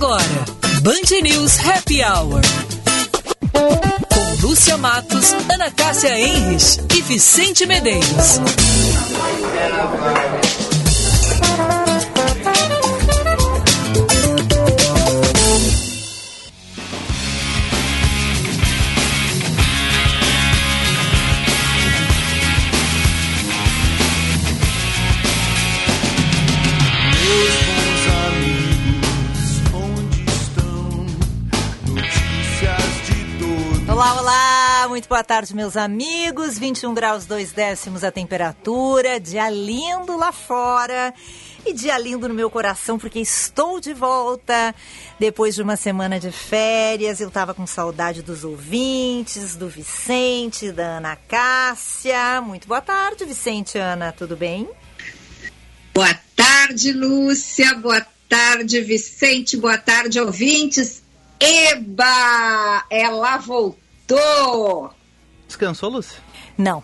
Agora, Band News Happy Hour. Com Lúcia Matos, Ana Cássia Enres e Vicente Medeiros. Muito boa tarde, meus amigos. 21 graus 2 décimos a temperatura, dia lindo lá fora e dia lindo no meu coração, porque estou de volta depois de uma semana de férias. Eu estava com saudade dos ouvintes, do Vicente, da Ana Cássia. Muito boa tarde, Vicente, Ana, tudo bem? Boa tarde, Lúcia. Boa tarde, Vicente. Boa tarde, ouvintes. Eba! Ela voltou! Descansou, Lúcia? Não.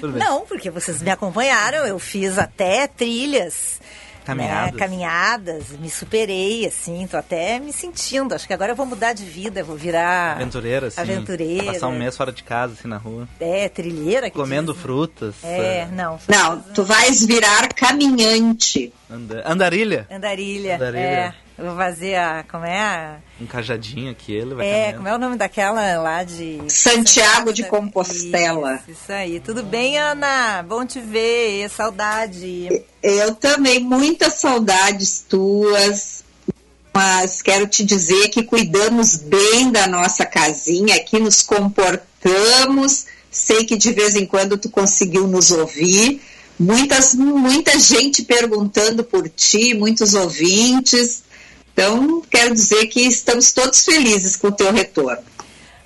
Tudo bem. Não, porque vocês me acompanharam, eu fiz até trilhas. Caminhadas. né, caminhadas, me superei, assim, tô até me sentindo. Acho que agora eu vou mudar de vida, vou virar Aventureira, assim. Aventureira. Passar um mês fora de casa, assim, na rua. É, trilheira. que Comendo diz, né? frutas. É, não. Não, tu vais virar caminhante. anda- Andarilha. Andarilha. Andarilha. É, eu vou fazer a. Como é a. Um cajadinho aqui, ele vai É, caminhando. como é o nome daquela lá de. Santiago de Compostela. Isso, isso aí. Tudo bem, Ana? Bom te ver. Saudade. Eu também, muitas saudades tuas, mas quero te dizer que cuidamos bem da nossa casinha aqui, nos comportamos. Sei que de vez em quando tu conseguiu nos ouvir. Muitas, muita gente perguntando por ti, muitos ouvintes. Então, quero dizer que estamos todos felizes com o teu retorno.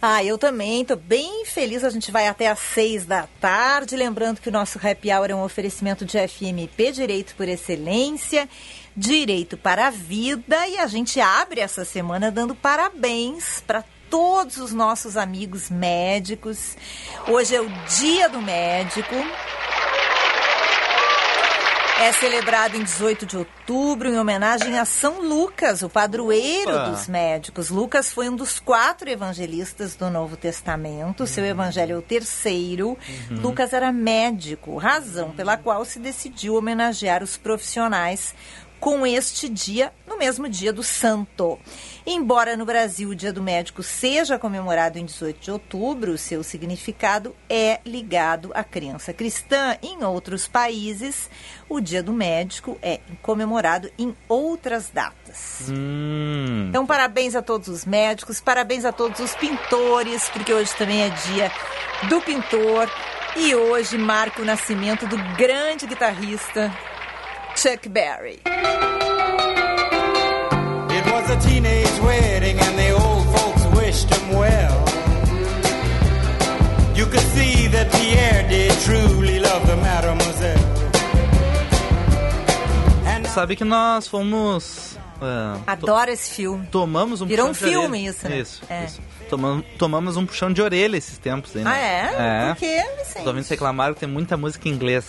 Ah, eu também, tô bem feliz. A gente vai até às seis da tarde. Lembrando que o nosso happy hour é um oferecimento de FMP, Direito por Excelência, Direito para a Vida. E a gente abre essa semana dando parabéns para todos os nossos amigos médicos. Hoje é o Dia do Médico. É celebrado em 18 de outubro em homenagem a São Lucas, o padroeiro Opa! dos médicos. Lucas foi um dos quatro evangelistas do Novo Testamento. Seu evangelho é o terceiro. Lucas era médico, razão pela qual se decidiu homenagear os profissionais com este dia, no mesmo dia do santo. Embora no Brasil o Dia do Médico seja comemorado em 18 de outubro, o seu significado é ligado à crença cristã. Em outros países, o Dia do Médico é comemorado em outras datas. Hum. Então, parabéns a todos os médicos, parabéns a todos os pintores, porque hoje também é dia do pintor. E hoje marca o nascimento do grande guitarrista Chuck Berry. It was a teenage wedding and the old folks wished him well. You could see that Pierre did truly love the mademoiselle. And Sabe que nós fomos... to- Adoro esse filme. tomamos um Virou puxão um de filme orelha. isso, né? Isso, É. isso. Tomamos, tomamos um puxão de orelha esses tempos aí, né? Ah, é? É. Por quê, Os Vicente? ouvintes reclamaram que tem muita música em inglês.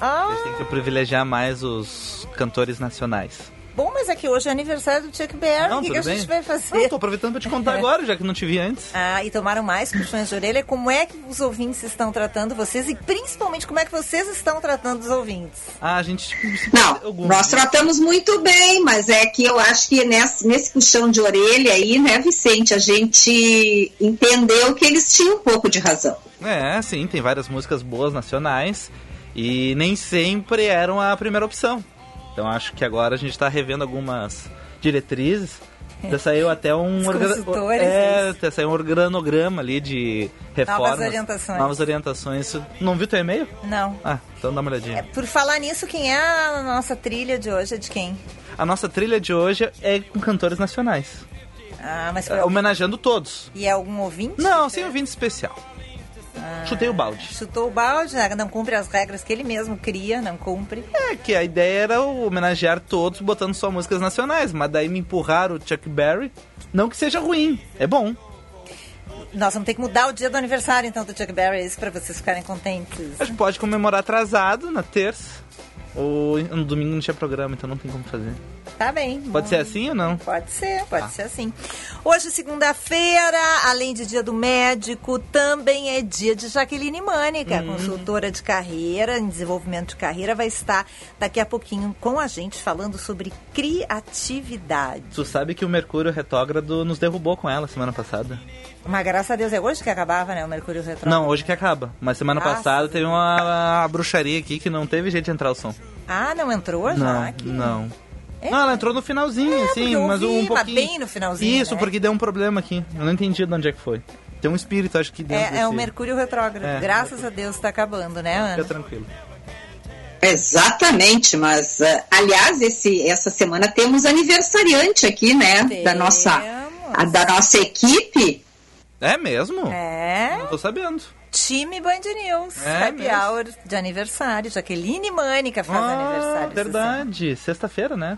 Ah, Tem que privilegiar mais os cantores nacionais. bom, mas é que hoje é aniversário do Chuck Berry. O que, que a gente vai fazer? Não, tô aproveitando pra te contar agora, já que não te vi antes. Ah, e tomaram mais puxões de orelha. Como é que os ouvintes estão tratando vocês? E principalmente, como é que vocês estão tratando os ouvintes? Ah, a gente... Não, alguns- nós tratamos muito bem, mas é que eu acho que nesse, nesse puxão de orelha aí, né, Vicente, a gente entendeu que eles tinham um pouco de razão. É, sim, tem várias músicas boas nacionais e nem sempre eram a primeira opção. Então acho que agora a gente tá revendo algumas diretrizes. Já saiu até um Os orga- consultores, é, até saiu um organograma ali de reformas, orientações. novas orientações. Não viu teu e-mail? Não. Ah, então dá uma olhadinha. É, por falar nisso, quem é a nossa trilha de hoje? É de quem? A nossa trilha de hoje é com cantores nacionais, Ah, mas foi é, homenageando todos. E é algum ouvinte? Não, sem ouvinte especial. Chutei o balde. Chutou o balde, né? não cumpre as regras que ele mesmo cria, não cumpre. É que a ideia era homenagear todos botando só músicas nacionais, mas daí me empurraram o Chuck Berry. Não que seja ruim, é bom. Nós vamos ter que mudar o dia do aniversário, então, do Chuck Berry, isso pra vocês ficarem contentes. A gente pode comemorar atrasado na terça. O, no domingo não tinha programa, então não tem como fazer. Tá bem. Pode ser assim ou não? Pode ser, pode Tá. ser assim. Hoje, segunda-feira, além de dia do médico, também é dia de Jaqueline Mânica, Hum. consultora de carreira, em desenvolvimento de carreira, vai estar daqui a pouquinho com a gente falando sobre criatividade. Tu sabe que o Mercúrio retrógrado nos derrubou com ela semana passada? Mas graças a Deus é hoje que acabava, né, o Mercúrio Retrógrado? Não, hoje que acaba. Mas semana Graças passada a teve uma, uma bruxaria aqui que não teve jeito de entrar o som. Ah, não entrou já? Não, aqui? não. É? Não, ela entrou no finalzinho, É, eu mas ouvi, um mas pouquinho. bem no finalzinho, Isso, né? porque deu um problema aqui. Eu não entendi de onde é que foi. Tem um espírito, acho que dentro É, é o desse- Mercúrio Retrógrado. É. Graças a Deus está acabando, né, Fica Ana? tranquilo. Exatamente, mas eh, aliás, esse, essa semana temos aniversariante aqui, né? Da nossa, Temos. a- da nossa equipe. É mesmo? É. Não tô sabendo. Time Band News, É Happy mesmo? Hour de aniversário. Jaqueline Mânica faz Ah, aniversário. verdade. Sexta-feira, né?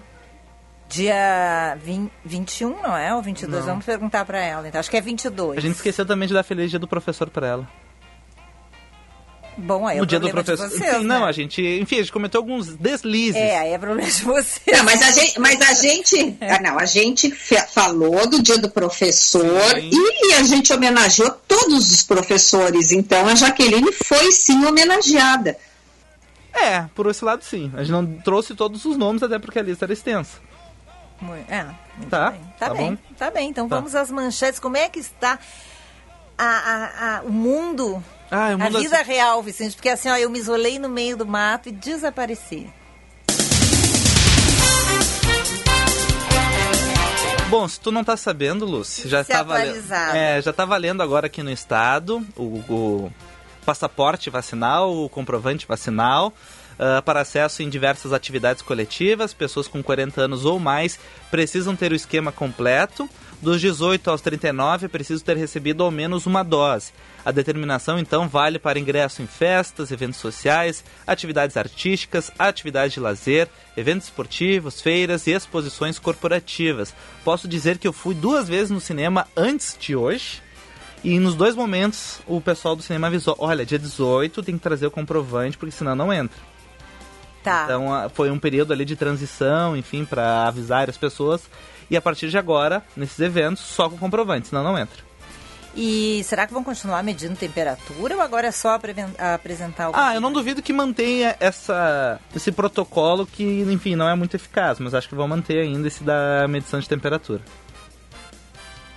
Dia 20, 21, não é? Ou 22? Não. Vamos perguntar pra ela. Então, acho que é 22. A gente esqueceu também de dar feliz dia do professor pra ela. Bom, aí é o dia do problema de professor. vocês, não, né? a gente. Enfim, a gente cometeu alguns deslizes. É, aí é problema de vocês. Não, mas a gente, mas a gente, ah, não, a gente falou do dia do professor Sim. e a gente homenageou todos os professores. Então a Jaqueline foi sim homenageada. É, por esse lado sim. A gente não trouxe todos os nomes, até porque a lista era extensa. Muito- é, muito Tá, bem. Tá, tá bem, bom. tá bem. Então Tá. vamos às manchetes. Como é que está a, a- a- o mundo, Ah, o a mundo vida real, Vicente? Porque assim, ó, eu me isolei no meio do mato e desapareci. Bom, se tu não tá sabendo, Lúcia, já Se tá valendo. É, já tá valendo agora aqui no estado o, o passaporte vacinal, o comprovante vacinal. Ah, para acesso em diversas atividades coletivas, pessoas com 40 anos ou mais precisam ter o esquema completo. Dos 18 aos 39, precisam ter recebido ao menos uma dose. A determinação, então, vale para ingresso em festas, eventos sociais, atividades artísticas, atividades de lazer, eventos esportivos, feiras e exposições corporativas. Posso dizer que eu fui duas vezes no cinema antes de hoje. E nos dois momentos o pessoal do cinema avisou: olha, dia 18 tem que trazer o comprovante, porque senão não entra. Tá. Então foi um período ali de transição, enfim, para avisar as pessoas. E a partir de agora, nesses eventos, só com comprovante, senão não entra. E será que vão continuar medindo temperatura ou agora é só apresentar o. Ah, eu não duvido que mantenha essa, esse protocolo que, enfim, não é muito eficaz, mas acho que vão manter ainda esse da medição de temperatura.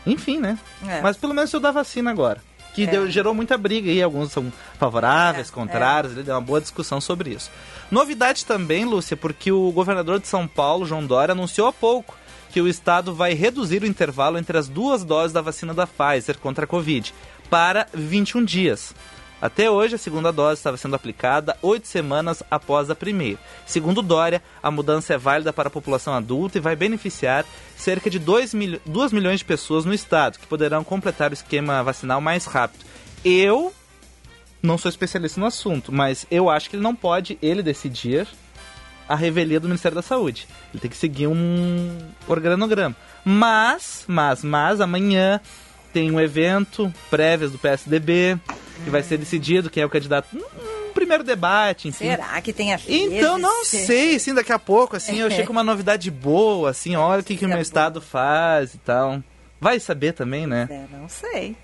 Enfim, né? É. Mas pelo menos eu da vacina agora. Que É. deu- gerou muita briga aí, alguns são favoráveis, É, contrários, ele deu uma boa discussão sobre isso. Novidade também, Lúcia, porque o governador de São Paulo, João Dória, anunciou há pouco que o estado vai reduzir o intervalo entre as duas doses da vacina da Pfizer contra a Covid para 21 dias. Até hoje, a segunda dose estava sendo aplicada oito semanas após a primeira. Segundo Dória, a mudança é válida para a população adulta e vai beneficiar cerca de 2 milhões de pessoas no estado, que poderão completar o esquema vacinal mais rápido. Eu não sou especialista no assunto, mas eu acho que ele não pode, ele decidir a revelia do Ministério da Saúde. Ele tem que seguir um organograma. Mas, mas, mas, amanhã tem um evento, prévias do PSDB, que vai ser decidido quem é o candidato. Um primeiro debate, enfim. Será que tem a Então, não sei, assim, daqui a pouco, assim, eu chego com uma novidade boa, assim, olha o que, que o meu estado faz e tal. Vai saber também, né? É, não sei.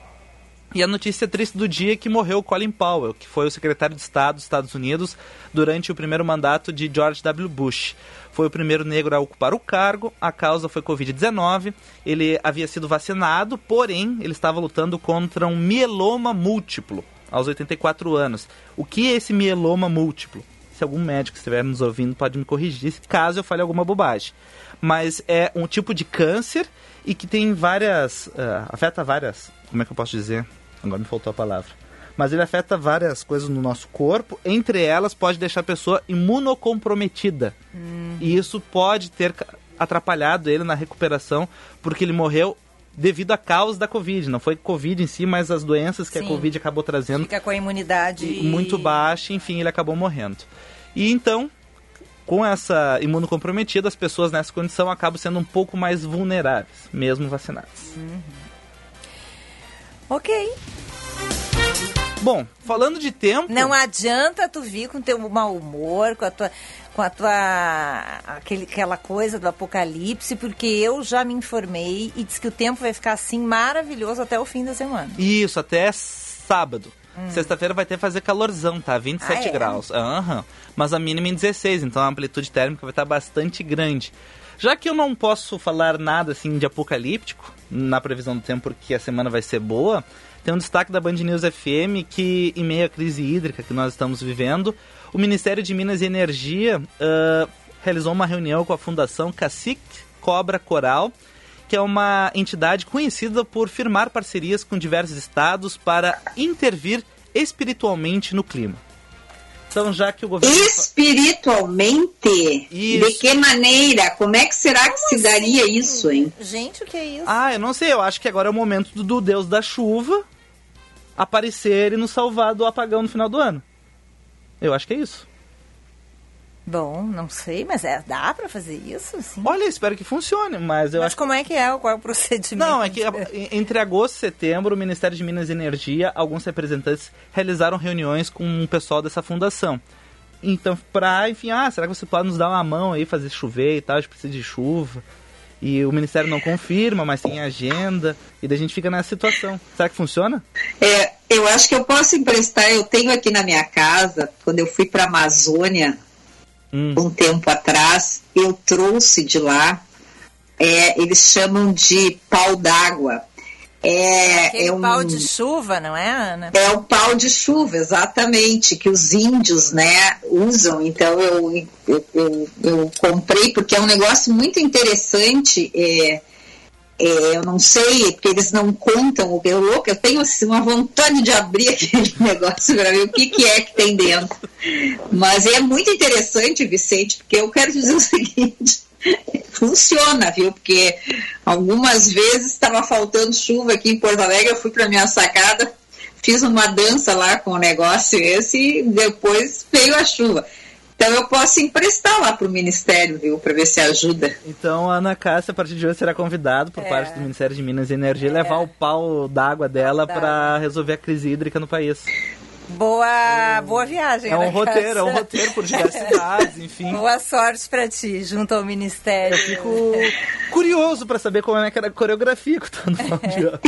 E a notícia triste do dia é que morreu Colin Powell, que foi o secretário de Estado dos Estados Unidos durante o primeiro mandato de George W. Bush. Foi o primeiro negro a ocupar o cargo, a causa foi Covid-19. Ele havia sido vacinado, porém, ele estava lutando contra um mieloma múltiplo aos 84 anos. O que é esse mieloma múltiplo? Se algum médico estiver nos ouvindo, pode me corrigir, caso eu fale alguma bobagem. Mas é um tipo de câncer e que tem várias. ah, afeta várias. Como é que eu posso dizer? Agora me faltou a palavra. Mas ele afeta várias coisas no nosso corpo, entre elas pode deixar a pessoa imunocomprometida. E isso pode ter atrapalhado ele na recuperação, porque ele morreu devido à causa da Covid. Não foi Covid em si, mas as doenças que Sim. a Covid acabou trazendo Fica com a imunidade muito baixa, enfim, ele acabou morrendo. E então, com essa imunocomprometida, as pessoas nessa condição acabam sendo um pouco mais vulneráveis, mesmo vacinadas. Ok. Bom, falando de tempo. Não adianta tu vir com teu mau humor, com a tua com a tua aquele, aquela coisa do apocalipse, porque eu já me informei e diz que o tempo vai ficar assim maravilhoso até o fim da semana. Isso, até sábado. Sexta-feira vai ter fazer calorzão, tá? 27 Hum. Ah, é? graus. Aham. Mas a mínima em 16, então a amplitude térmica vai estar bastante grande. Já que eu não posso falar nada assim de apocalíptico na previsão do tempo, porque a semana vai ser boa, tem um destaque da Band News FM que, em meio à crise hídrica que nós estamos vivendo, o Ministério de Minas e Energia ah, realizou uma reunião com a Fundação Cacique Cobra Coral, que é uma entidade conhecida por firmar parcerias com diversos estados para intervir espiritualmente no clima. Então, já que o governo. Espiritualmente? Isso. De que maneira? Como é que será que se daria isso, hein? Gente, o que é isso? Ah, eu não sei, eu acho que agora é o momento do, do deus da chuva aparecer e nos salvar do apagão no final do ano. Eu acho que é isso. Bom, não sei, mas é, dá pra fazer isso? Sim. Olha, espero que funcione, mas eu mas acho como é que é? Qual é o procedimento? Não, é que a- entre agosto e setembro, o Ministério de Minas e Energia, alguns representantes realizaram reuniões com o pessoal dessa fundação. Então, pra, enfim, ah, será que você pode nos dar uma mão aí, fazer chover e tal, a gente precisa de chuva. E o Ministério não confirma, mas tem agenda, e daí a gente fica nessa situação. Será que funciona? É, eu acho que eu posso emprestar, eu tenho aqui na minha casa, quando eu fui para a Amazônia, Hum. um tempo atrás, eu trouxe de lá, é, eles chamam de pau d'água. É, Aquele é um, pau de chuva, não é, Ana? É o pau de chuva, exatamente, que os índios, né, usam. Então eu, eu, eu, eu comprei porque é um negócio muito interessante. É, é, eu não sei, porque eles não contam o que eu louco. Eu tenho assim, uma vontade de abrir aquele negócio para ver o que, que é que tem dentro. Mas é muito interessante, Vicente, porque eu quero dizer o seguinte. Funciona, viu? Porque algumas vezes estava faltando chuva aqui em Porto Alegre, eu fui para minha sacada, fiz uma dança lá com o negócio esse e depois veio a chuva. Então eu posso emprestar lá para o Ministério, viu? Para ver se ajuda. Então a Ana Cássia, a partir de hoje, será convidado por É. parte do Ministério de Minas e Energia levar o pau d'água dela para resolver a crise hídrica no país. Boa, boa viagem. É um Ana roteiro, é um roteiro por diversidades, enfim. Boa sorte pra ti, junto ao Ministério. Fico curioso para saber como é que era a coreografia que tu tá falando.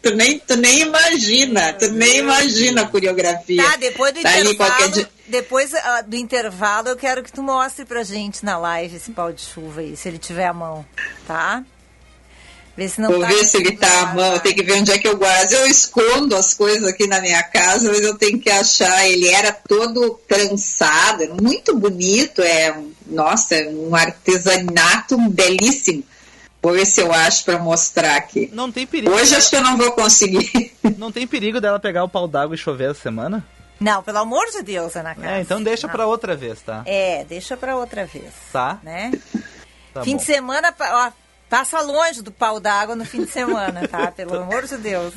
Tu nem, tu nem imagina, tu nem imagina a coreografia. Tá, depois do Tá intervalo, dia- depois ah, do intervalo, eu quero que tu mostre pra gente na live esse pau de chuva aí, se ele tiver a mão, tá? Vê se não Vou tá ver se ele tá à mão, eu tenho que ver onde é que eu guardo. Eu escondo as coisas aqui na minha casa, mas eu tenho que achar. Ele era todo trançado, era muito bonito, é, nossa, é um artesanato belíssimo. Vou ver se eu acho para mostrar aqui. Não tem perigo. Hoje acho que eu não vou conseguir. Não tem perigo dela pegar o pau d'água e chover essa semana? Não, pelo amor de Deus, Ana Cássia. É, então deixa pra outra vez, tá? É, deixa pra outra vez, Tá? né? Tá fim bom. de semana, ó, passa longe do pau d'água no fim de semana, tá? Pelo amor de Deus.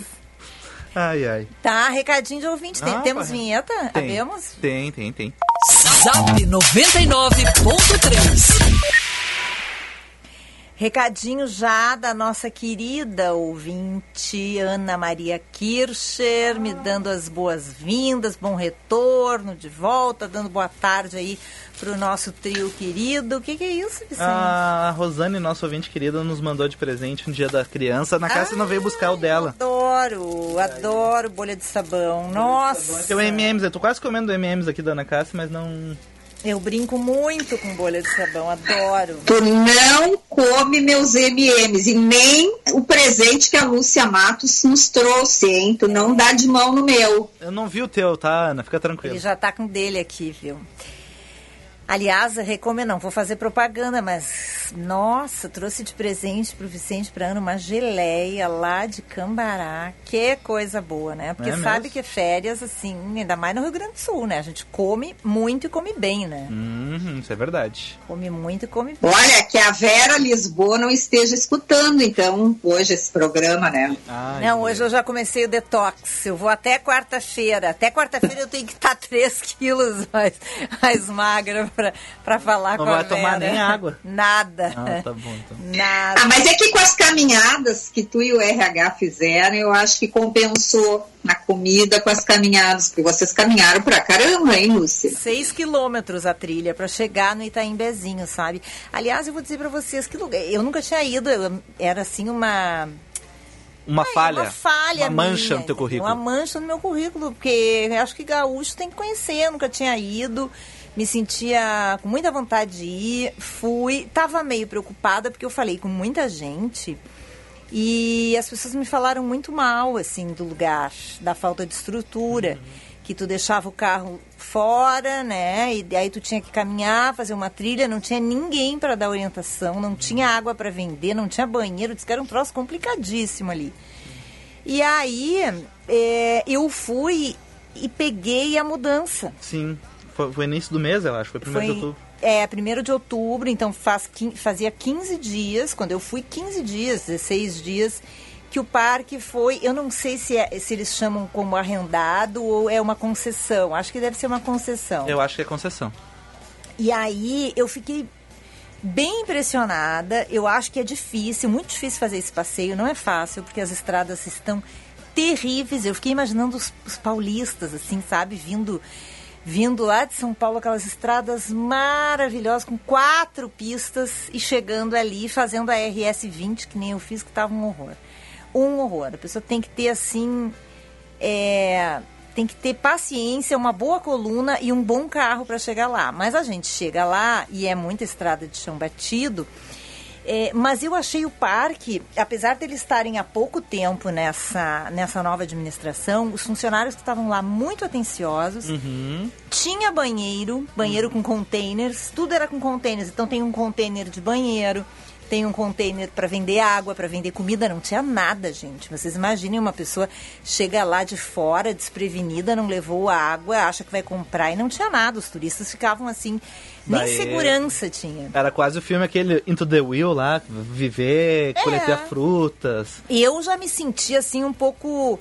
Ai, ai. Tá, recadinho de ouvinte. Tem- Ah, temos pai. vinheta? Tem. Havemos? Tem, tem, tem. Zap 99.3. Recadinho já da nossa querida ouvinte Ana Maria Kircher, me dando as boas-vindas, bom retorno de volta, dando boa tarde aí pro nosso trio querido. O que, que é isso, Vicente? A Rosane, nosso ouvinte querida, nos mandou de presente no dia da criança. Na casa não veio buscar o dela. Adoro, adoro bolha de sabão. Nossa, Tem o M&M's, eu tô quase comendo M&M's aqui da Ana Cássia, mas não... eu brinco muito com bolha de sabão, adoro. Tu não come meus MMs e nem o presente que a Lúcia Matos nos trouxe, hein? Tu não dá de mão no meu. Eu não vi o teu, tá, Ana? Fica tranquilo. Ele já tá com dele aqui, viu? Aliás, eu recomendo, não vou fazer propaganda, mas nossa, trouxe de presente pro Vicente pra Ana uma geleia lá de Cambará. Que coisa boa, né? Porque É sabe mesmo? que férias, assim, ainda mais no Rio Grande do Sul, né? A gente come muito e come bem, né? Uhum, isso é verdade. Come muito e come bem. Olha, que a Vera Lisboa não esteja escutando, então, hoje esse programa, né? Ai, Não, hoje eu já comecei o detox. Eu vou até quarta-feira. Até quarta-feira eu tenho que estar 3 quilos mais, mais magra pra, pra falar Não com a vai tomar nem água? Nada. Ah, tá bom, então. Nada. Ah, mas é que com as caminhadas que tu e o RH fizeram, eu acho que compensou. na comida, com as caminhadas, porque vocês caminharam pra caramba, hein, Lúcia? Seis quilômetros a trilha para chegar no Itaimbezinho, sabe? Aliás, eu vou dizer para vocês que lugar. Eu nunca tinha ido, eu- era assim uma. Uma Ai, falha. Uma falha. Uma mancha minha, no teu currículo. Uma mancha no meu currículo, porque eu acho que gaúcho tem que conhecer, eu nunca tinha ido. Me sentia com muita vontade de ir, fui. Tava meio preocupada, porque eu falei com muita gente. E as pessoas me falaram muito mal, assim, do lugar, da falta de estrutura. Que tu deixava o carro fora, né? E aí tu tinha que caminhar, fazer uma trilha, não tinha ninguém para dar orientação, não tinha água para vender, não tinha banheiro, disse que era um troço complicadíssimo ali. E aí é, eu fui e peguei a mudança. Sim. Foi, foi início do mês, eu acho. Foi primeiro de outubro. É, primeiro de outubro, então faz, fazia 15 dias, quando eu fui 15 dias, 16 dias, que o parque foi, eu não sei se, é- se eles chamam como arrendado ou é uma concessão, acho que deve ser uma concessão. Eu acho que é concessão. E aí eu fiquei bem impressionada. Eu acho que é difícil, muito difícil fazer esse passeio. Não é fácil, porque as estradas estão terríveis. Eu fiquei imaginando os, os paulistas, assim, sabe? Vindo, vindo lá de São Paulo, aquelas estradas maravilhosas, com quatro pistas, e chegando ali, fazendo a RS 20, que nem eu fiz, que tava um horror. Um horror. A pessoa tem que ter, assim, é, tem que ter paciência, uma boa coluna e um bom carro para chegar lá. Mas a gente chega lá e é muita estrada de chão batido. É, mas eu achei o parque, apesar de eles estarem há pouco tempo nessa, nessa nova administração, os funcionários que estavam lá muito atenciosos. Tinha banheiro, banheiro com containers, tudo era com containers. Então tem um container de banheiro, tem um container para vender água, para vender comida, não tinha nada, gente. Vocês imaginem uma pessoa chega lá de fora, desprevenida, não levou água, acha que vai comprar e não tinha nada. Os turistas ficavam assim, nem Daí- segurança tinha. Era quase o filme aquele Into the Wheel lá, viver, É. coletar frutas. Eu já me senti assim um pouco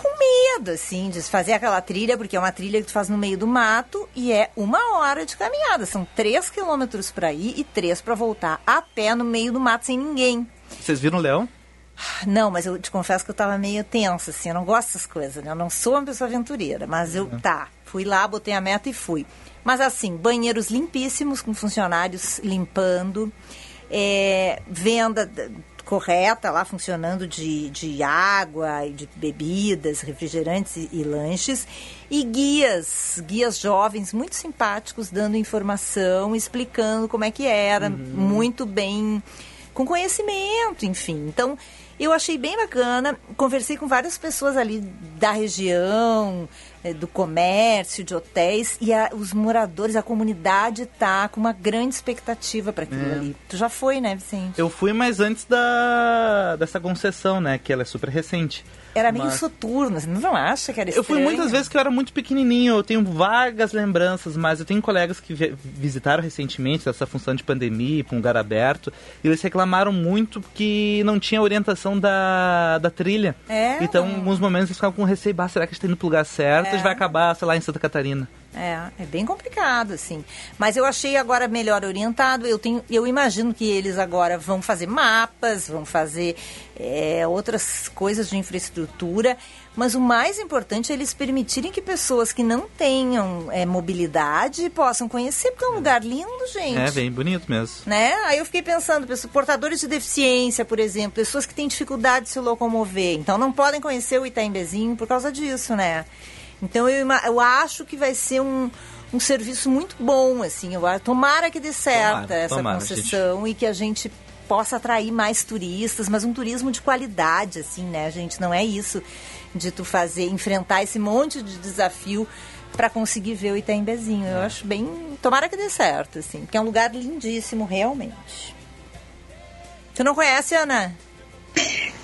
com medo, assim, de fazer aquela trilha, porque é uma trilha que tu faz no meio do mato e é uma hora de caminhada. São três quilômetros para ir e três para voltar a pé no meio do mato sem ninguém. Vocês viram o leão? Não, mas eu te confesso que eu tava meio tensa, assim, eu não gosto dessas coisas, né? Eu não sou uma pessoa aventureira, mas eu, tá, fui lá, botei a meta e fui. Mas assim, banheiros limpíssimos, com funcionários limpando, é, venda correta lá, funcionando de, de água, e de bebidas, refrigerantes e, e lanches, e guias, guias jovens muito simpáticos, dando informação, explicando como é que era, muito bem com conhecimento, enfim. Então, eu achei bem bacana. Conversei com várias pessoas ali da região, do comércio, de hotéis, e a- os moradores, a comunidade tá com uma grande expectativa para aquilo ali. Tu já foi, né, Vicente? Eu fui, mas antes da dessa concessão, né? Que ela é super recente. Era meio Mas- soturno, você não acha que era Eu fui estranho? muitas vezes que eu era muito pequenininho, eu tenho vagas lembranças, mas eu tenho colegas que vi- visitaram recentemente essa função de pandemia, para um lugar aberto, e eles reclamaram muito que não tinha orientação da, da trilha. É? Então, em alguns momentos eles ficavam com receio, será que a gente tá indo pro lugar certo? É. Vai acabar, sei lá, em Santa Catarina. É, é bem complicado, assim. Mas eu achei agora melhor orientado. Eu, tenho, eu imagino que eles agora vão fazer mapas, vão fazer é, outras coisas de infraestrutura. Mas o mais importante é eles permitirem que pessoas que não tenham é, mobilidade possam conhecer, porque é um lugar lindo, gente. É, bem bonito mesmo. Né? Aí eu fiquei pensando, pessoas, portadores de deficiência, por exemplo, pessoas que têm dificuldade de se locomover, então não podem conhecer o Itaimbezinho por causa disso, né? Então eu, eu acho que vai ser um, um serviço muito bom, assim, eu, tomara que dê certo Tomara, essa tomara, concessão e que a gente possa atrair mais turistas, mas um turismo de qualidade, assim, né, gente? Não é isso de tu fazer, enfrentar esse monte de desafio para conseguir ver o Itaimbezinho. Eu acho bem. Tomara que dê certo, assim, porque é um lugar lindíssimo, realmente. Tu não conhece, Ana?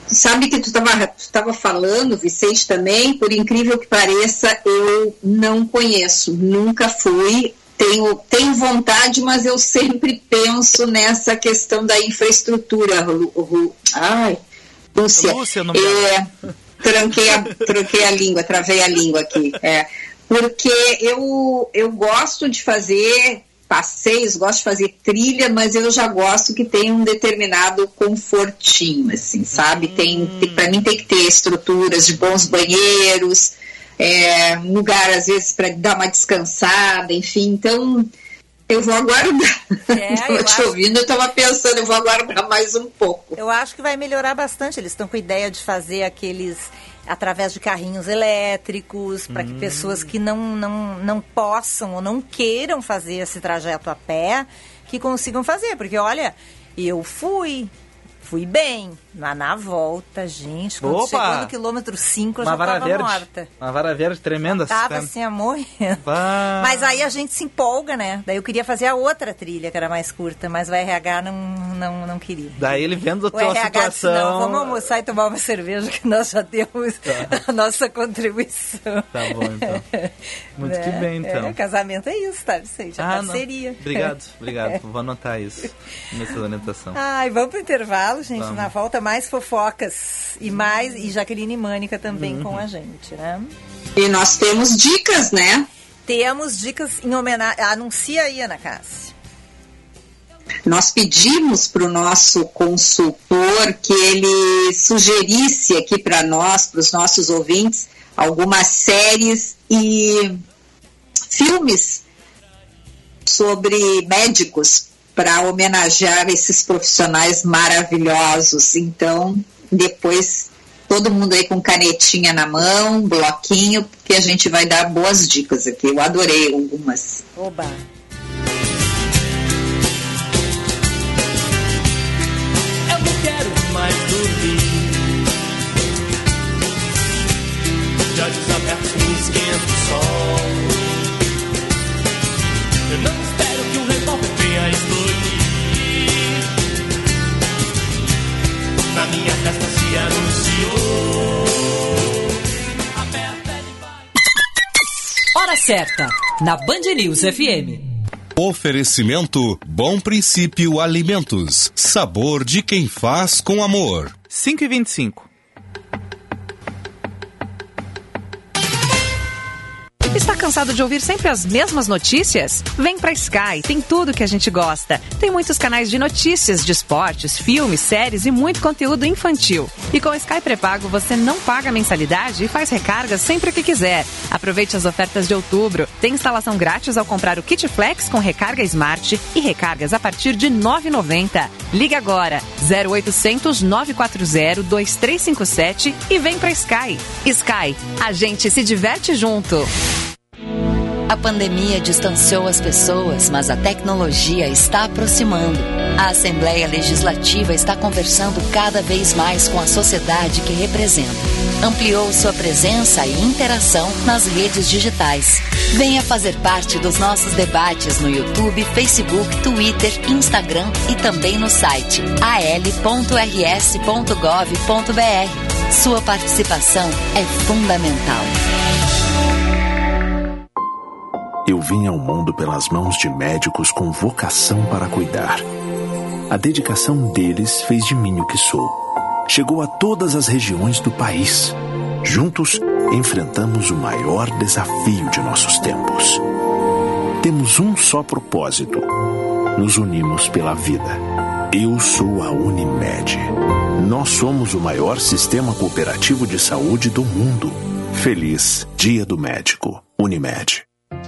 Sabe que tu estava falando, Vicente também, por incrível que pareça, eu não conheço, nunca fui. Tenho, tenho vontade, mas eu sempre penso nessa questão da infraestrutura. Ru- Ru- Ai, Lúcia. Lúcia, não é, tranquei, a, tranquei a língua, travei a língua aqui. É, porque eu, eu gosto de fazer passeios, gosto de fazer trilha, mas eu já gosto que tenha um determinado confortinho, assim, sabe? Tem, tem para mim tem que ter estruturas de bons banheiros, é, um lugar às vezes para dar uma descansada, enfim. Então eu vou aguardar. É, eu te acho... ouvindo, eu estava pensando, eu vou aguardar mais um pouco. Eu acho que vai melhorar bastante. Eles estão com a ideia de fazer aqueles através de carrinhos elétricos, para que hum. pessoas que não, não, não possam ou não queiram fazer esse trajeto a pé, que consigam fazer. Porque, olha, eu fui, fui bem. Mas na volta, gente, quando Opa! chegou no quilômetro 5, eu Uma já vara tava verde. morta. Uma vara verde tremenda. Tava assim, a morrendo. Mas aí a gente se empolga, né? Daí eu queria fazer a outra trilha, que era mais curta, mas o RH não, não, não queria. Daí ele vendo a tua RH situação... Disse, não, vamos almoçar e tomar uma cerveja, que nós já temos tá. a nossa contribuição. Tá bom, então. Muito que bem, então. É, casamento é isso, tá, Vicente? A ah, parceria. Não. Obrigado, obrigado. Vou anotar isso nessa orientação. Ai, vamos pro intervalo, gente. Vamos. Na volta, mais fofocas. E mais, e Jaqueline Mânica também uhum. com a gente, né? E nós temos dicas, né? Temos dicas em homenagem. Anuncia aí, Ana Cássia. Nós pedimos para o nosso consultor que ele sugerisse aqui para nós, para os nossos ouvintes, algumas séries e filmes sobre médicos para homenagear esses profissionais maravilhosos. Então, depois todo mundo aí com canetinha na mão, bloquinho, porque a gente vai dar boas dicas aqui. Eu adorei algumas. Oba! Eu não quero mais dormir. De olhos minha festa se anunciou. Hora certa, na Band News FM. Oferecimento Bom Princípio Alimentos. Sabor de quem faz com amor. 5 e 25 Está cansado de ouvir sempre as mesmas notícias? Vem pra Sky, tem tudo que a gente gosta. Tem muitos canais de notícias, de esportes, filmes, séries e muito conteúdo infantil. E com Sky Prepago você não paga mensalidade e faz recargas sempre que quiser. Aproveite as ofertas de outubro. Tem instalação grátis ao comprar o Kit Flex com recarga Smart e recargas a partir de R$ 9,90. Ligue agora 0800 940 2357 e vem pra Sky. Sky, a gente se diverte junto. A pandemia distanciou as pessoas, mas a tecnologia está aproximando. A Assembleia Legislativa está conversando cada vez mais com a sociedade que representa. Ampliou sua presença e interação nas redes digitais. Venha fazer parte dos nossos debates no YouTube, Facebook, Twitter, Instagram e também no site al.rs.gov.br. Sua participação é fundamental. Eu vim ao mundo pelas mãos de médicos com vocação para cuidar. A dedicação deles fez de mim o que sou. Chegou a todas as regiões do país. Juntos, enfrentamos o maior desafio de nossos tempos. Temos um só propósito: nos unimos pela vida. Eu sou a Unimed. Nós somos o maior sistema cooperativo de saúde do mundo. Feliz Dia do Médico. Unimed.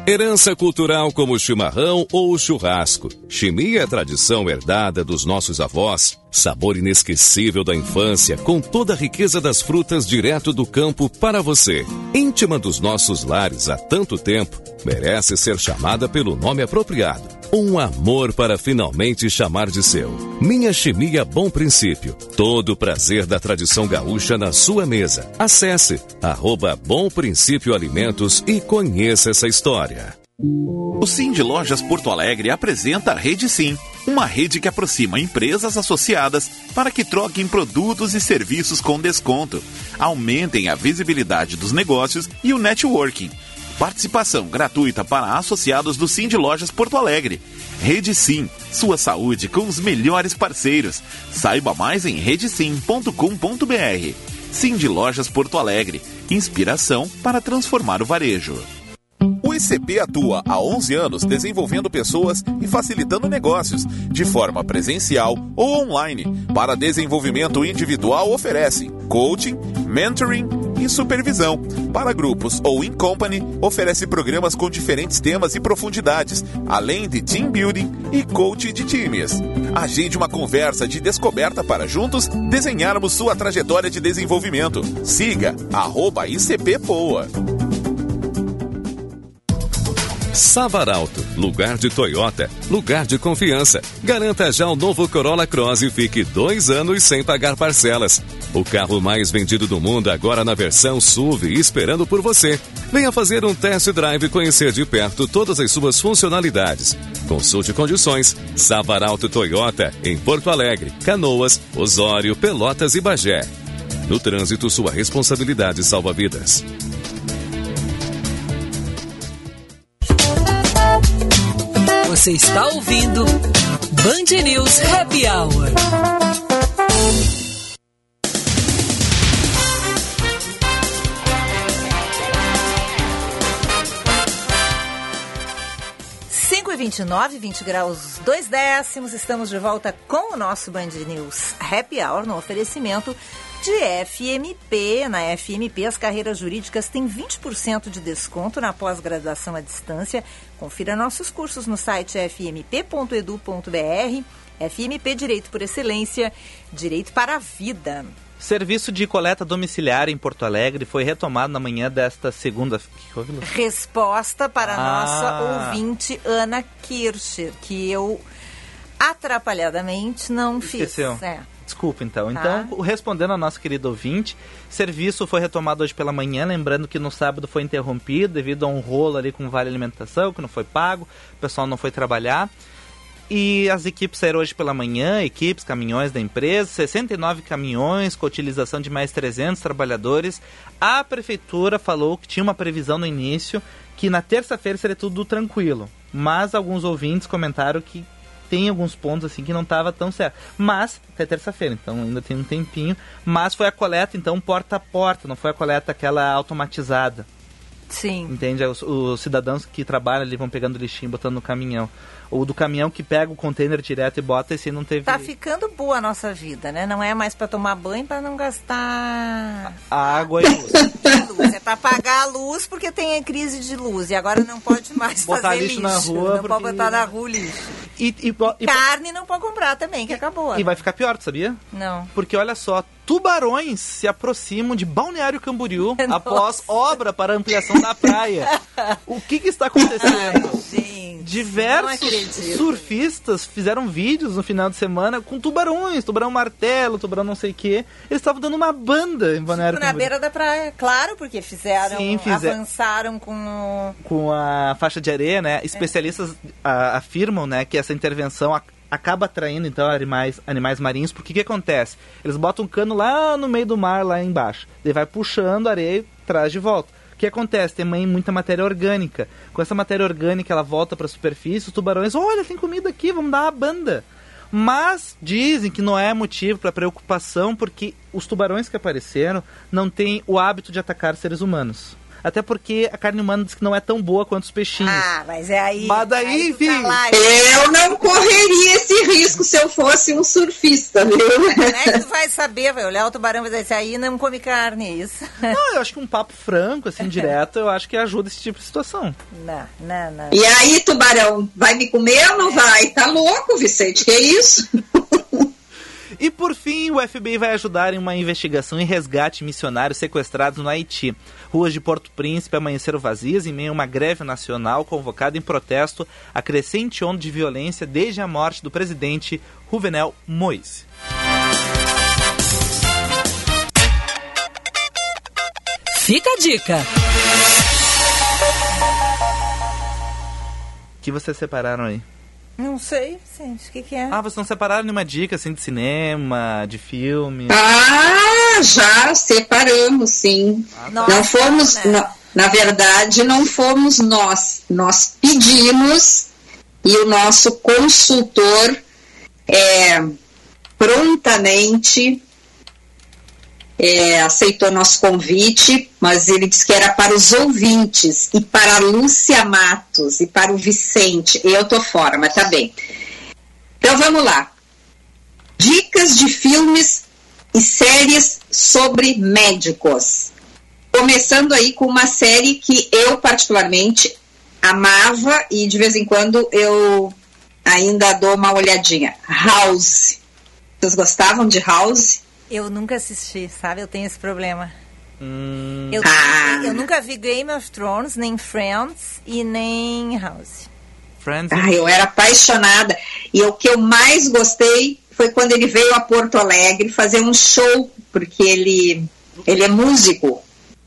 Herança cultural como o chimarrão ou o churrasco. Chimia é tradição herdada dos nossos avós. Sabor inesquecível da infância, com toda a riqueza das frutas direto do campo para você. Íntima dos nossos lares há tanto tempo, merece ser chamada pelo nome apropriado. Um amor para finalmente chamar de seu. Minha Chimia Bom Princípio. Todo o prazer da tradição gaúcha na sua mesa. Acesse arroba Bom Princípio Alimentos e conheça essa história. O Sim de Lojas Porto Alegre apresenta a Rede Sim, uma rede que aproxima empresas associadas para que troquem produtos e serviços com desconto, aumentem a visibilidade dos negócios e o networking Participação gratuita para associados do Sim de Lojas Porto Alegre. Rede Sim, sua saúde com os melhores parceiros. Saiba mais em redesim.com.br. Sim de Lojas Porto Alegre, inspiração para transformar o varejo. O ICP atua há 11 anos desenvolvendo pessoas e facilitando negócios, de forma presencial ou online. Para desenvolvimento individual, oferece coaching, mentoring e supervisão. Para grupos ou in company, oferece programas com diferentes temas e profundidades, além de team building e coaching de times. Agende uma conversa de descoberta para juntos desenharmos sua trajetória de desenvolvimento. Siga arroba ICP Poa. Savaralto, lugar de Toyota, lugar de confiança. Garanta já o novo Corolla Cross e fique dois anos sem pagar parcelas. O carro mais vendido do mundo agora na versão SUV esperando por você. Venha fazer um test drive e conhecer de perto todas as suas funcionalidades. Consulte condições. Savaralto Toyota em Porto Alegre, Canoas, Osório, Pelotas e Bagé. No trânsito, sua responsabilidade salva vidas. Você está ouvindo Band News Happy Hour. 29, 20 graus, 2 décimos. Estamos de volta com o nosso Band News Happy Hour no oferecimento de FMP. Na FMP, as carreiras jurídicas têm 20% de desconto na pós-graduação à distância. Confira nossos cursos no site fmp.edu.br. FMP Direito por Excelência, Direito para a Vida. Serviço de coleta domiciliar em Porto Alegre foi retomado na manhã desta segunda. Resposta para a Ah. nossa ouvinte Ana Kircher, que eu atrapalhadamente não fiz. Esqueceu. É. Desculpa, então. Tá. Então, respondendo ao nosso querido ouvinte, serviço foi retomado hoje pela manhã, lembrando que no sábado foi interrompido devido a um rolo ali com vale alimentação, que não foi pago, o pessoal não foi trabalhar. E as equipes saíram hoje pela manhã, equipes, caminhões da empresa, 69 caminhões com utilização de mais 300 trabalhadores. A prefeitura falou que tinha uma previsão no início que na terça-feira seria tudo tranquilo, mas alguns ouvintes comentaram que tem alguns pontos assim que não estava tão certo. Mas até terça-feira, então ainda tem um tempinho, mas foi a coleta então porta a porta, não foi a coleta aquela automatizada. Sim. Entende? Os, os cidadãos que trabalham ali vão pegando lixinho, botando no caminhão. Ou do caminhão que pega o container direto e bota, esse não teve Tá ficando boa a nossa vida, né? Não é mais para tomar banho para não gastar água e luz. luz. É para pagar a luz porque tem a crise de luz. E agora não pode mais Botar fazer lixo lixo. na rua não porque- pode botar na rua lixo. E, e, e- Carne não pode comprar também, que acabou. e vai ficar pior, tu sabia? Não. Porque olha só, tubarões se aproximam de Balneário Camboriú após obra para ampliação da praia. O que, que está acontecendo? Gente, não Diversos acredito. surfistas fizeram vídeos no final de semana com tubarões, tubarão martelo, tubarão não sei o que. Eles estavam dando uma banda em Balneário Tipo, na beira da praia, claro, porque fizeram, Sim, avançaram com com a faixa de areia, né? Especialistas a- afirmam, né, que essa intervenção acaba atraindo então animais, animais marinhos, porque o que acontece? Eles botam um cano lá no meio do mar, lá embaixo. Ele vai puxando a areia e traz de volta. O que acontece? Tem muita matéria orgânica. Com essa matéria orgânica, ela volta para a superfície, os tubarões, olha, tem comida aqui, vamos dar uma banda. Mas dizem que não é motivo para preocupação, porque os tubarões que apareceram não têm o hábito de atacar seres humanos. Até porque a carne humana diz que não é tão boa quanto os peixinhos. Ah, mas é aí... Mas daí, aí tá enfim. lá, Eu não correria esse risco se eu fosse um surfista, viu? Como é que tu vai saber? Vai olhar o tubarão e vai dizer, aí não come carne, é isso? Não, eu acho que um papo franco, assim, direto, eu acho que ajuda esse tipo de situação. Não, não, não. E aí, tubarão, vai me comer ou não vai? Tá louco, Vicente? Que isso? E por fim, o FBI vai ajudar em uma investigação e resgate missionários sequestrados no Haiti. Ruas de Porto Príncipe amanheceram vazias em meio a uma greve nacional convocada em protesto à crescente onda de violência desde a morte do presidente Juvenel Moise. Fica a dica. O que vocês separaram aí? Não sei, gente, o que, que é? Ah, vocês não separaram nenhuma dica, assim, de cinema, de filme? Ah, já separamos, sim. Nossa, não fomos, né? na, na verdade, não fomos nós. Nós pedimos e o nosso consultor é, prontamente é, aceitou nosso convite, mas ele disse que era para os ouvintes e para a Lúcia Matos e para o Vicente. Eu tô fora, mas tá bem. Então vamos lá. Dicas de filmes e séries sobre médicos. Começando aí com uma série que eu particularmente amava e de vez em quando eu ainda dou uma olhadinha. House. Vocês gostavam de House? Eu nunca assisti, sabe? Eu tenho esse problema. Hum, Eu, Ah. eu nunca vi Game of Thrones, nem Friends e nem House. Friends. Ah, eu era apaixonada. E o que eu mais gostei foi quando ele veio a Porto Alegre fazer um show, porque ele, ele é músico.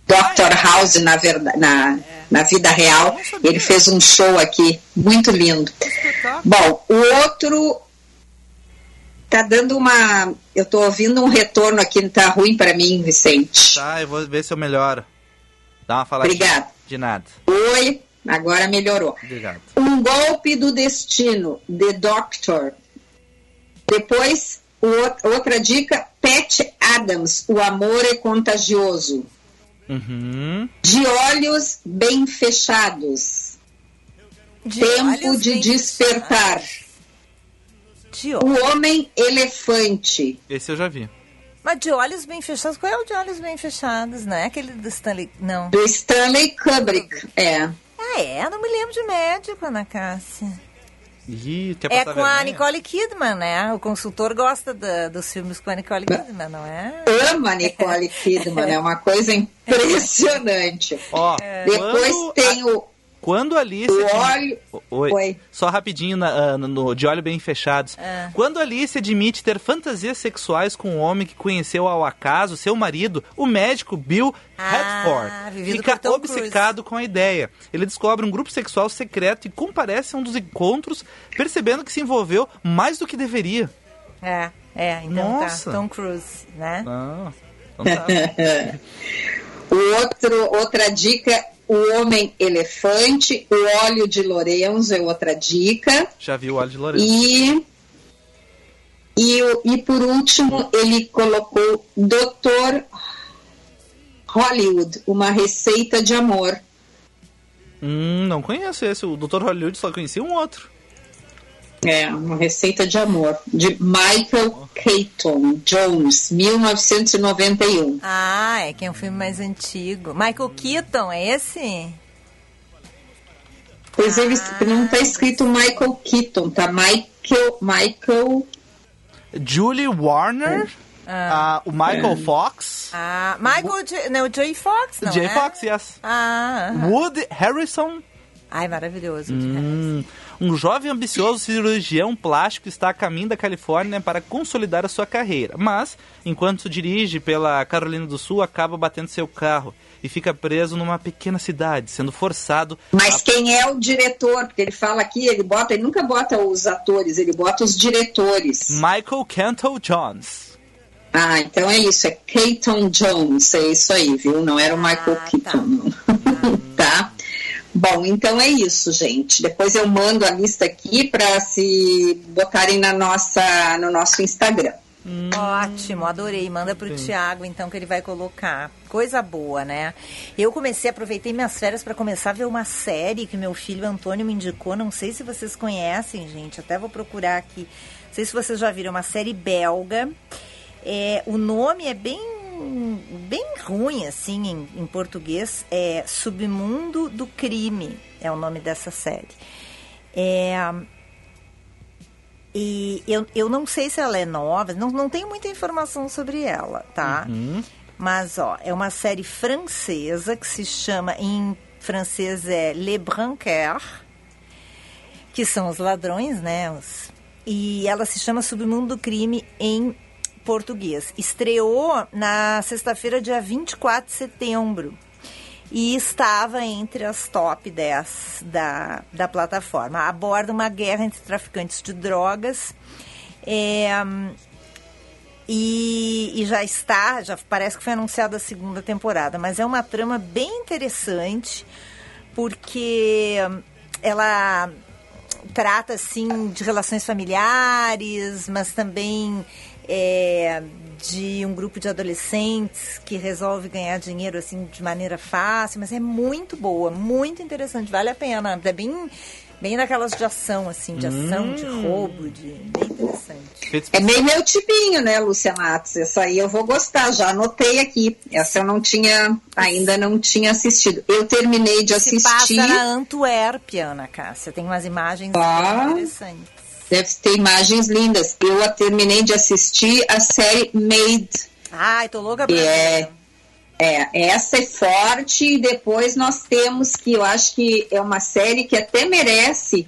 Dr. House, na, verdade, na, na vida real. Ele fez um show aqui, muito lindo. Bom, o outro tá dando uma. Eu tô ouvindo um retorno aqui, tá ruim para mim, Vicente. Tá, eu vou ver se eu melhoro. Dá uma faladinha. Obrigada. De nada. Oi, agora melhorou. Obrigado. Um golpe do destino, The Doctor. Depois, outra dica, Pat Adams, O Amor é Contagioso. Uhum. De olhos bem fechados. De Tempo olhos de bem despertar. De O Homem Elefante. Esse eu já vi. Mas de olhos bem fechados, qual é o de olhos bem fechados? Não é aquele do Stanley. Não. Do Stanley Kubrick. É. Ah, é? Não me lembro de médico, Ana Cássia. Ih, quer É com a vergonha? Nicole Kidman, né? O consultor gosta da- dos filmes com a Nicole Kidman, não é? Ama Nicole Kidman, é uma coisa impressionante. Ó, Depois tem o, Quando a Alice. o admi- óleo. Oi. Oi. Só rapidinho na- ah, no, no- de olho bem fechados. Ah. Quando a Alice admite ter fantasias sexuais com um homem que conheceu ao acaso, seu marido, o médico Bill Ah, Redford, fica obcecado com a ideia. Ele descobre um grupo sexual secreto e comparece a um dos encontros, percebendo que se envolveu mais do que deveria. É, é, então Nossa. tá. Tom Cruise, né? Ah, então tá. O outro, outra dica, o homem elefante, o óleo de Lorenzo é outra dica. Já viu o óleo de Lourenço. E, e, e por último, ele colocou Doutor Hollywood, uma receita de amor. Hum, não conheço esse. O Dr. Hollywood só conhecia um outro. É, uma receita de amor, de Michael Keaton Jones, 1991. Ah, é que é um filme mais antigo. Michael Keaton, é esse? Pois ele não está escrito Michael Keaton, tá Michael, Michael Julie Warner, ah, o Michael Fox, Ah, Michael, J... não, o Joey Fox, não J. é? Fox, yes. Ah. Woody Harrison, ai, maravilhoso. Hum, um jovem ambicioso cirurgião plástico está a caminho da Califórnia para consolidar a sua carreira, mas, enquanto dirige pela Carolina do Sul, acaba batendo seu carro e fica preso numa pequena cidade, sendo forçado Mas quem é o diretor? Porque ele fala aqui, ele bota, ele nunca bota os atores, ele bota os diretores. Michael Cantle Jones. Ah, então é isso, é Keaton Jones, é isso aí, viu? Não era o Michael Keaton, não. tá? Bom, então é isso, gente. Depois eu mando a lista aqui para se botarem na nossa, no nosso Instagram. Ótimo, adorei. Manda pro Tiago, então, que ele vai colocar. Coisa boa, né? Eu comecei, aproveitei minhas férias para começar a ver uma série que meu filho Antônio me indicou. Não sei se vocês conhecem, gente. Até vou procurar aqui. Não sei se vocês já viram uma série belga. É, o nome é bem bem ruim assim em, em português é Submundo do Crime é o nome dessa série é, e eu, eu não sei se ela é nova, não, não tenho muita informação sobre ela, tá? Mas, ó, é uma série francesa que se chama, em francês é Le Branquer, que são os ladrões, né? Os- e ela se chama Submundo do Crime em português. Estreou na sexta-feira, dia 24 de setembro. E estava entre as top 10 da, da plataforma. Aborda uma guerra entre traficantes de drogas. É, e, e já está, já parece que foi anunciada a segunda temporada, mas é uma trama bem interessante, porque ela trata assim de relações familiares, mas também é, de um grupo de adolescentes que resolve ganhar dinheiro assim de maneira fácil, mas é muito boa, muito interessante, vale a pena. É bem bem daquelas de ação assim, de ação, Hum. de roubo, de bem interessante. É meio meu tipinho, né, Lúcia Matos? Essa aí eu vou gostar, já anotei aqui. Essa eu não tinha, ainda não tinha assistido. Eu terminei de Se passa assistir. na Antuérpia, Ana Cássia. Tem umas imagens Ah. interessantes. Deve ter imagens lindas. Eu a terminei de assistir a série Made. Ai, tô louca pra é, é, essa é forte e depois nós temos que eu acho que é uma série que até merece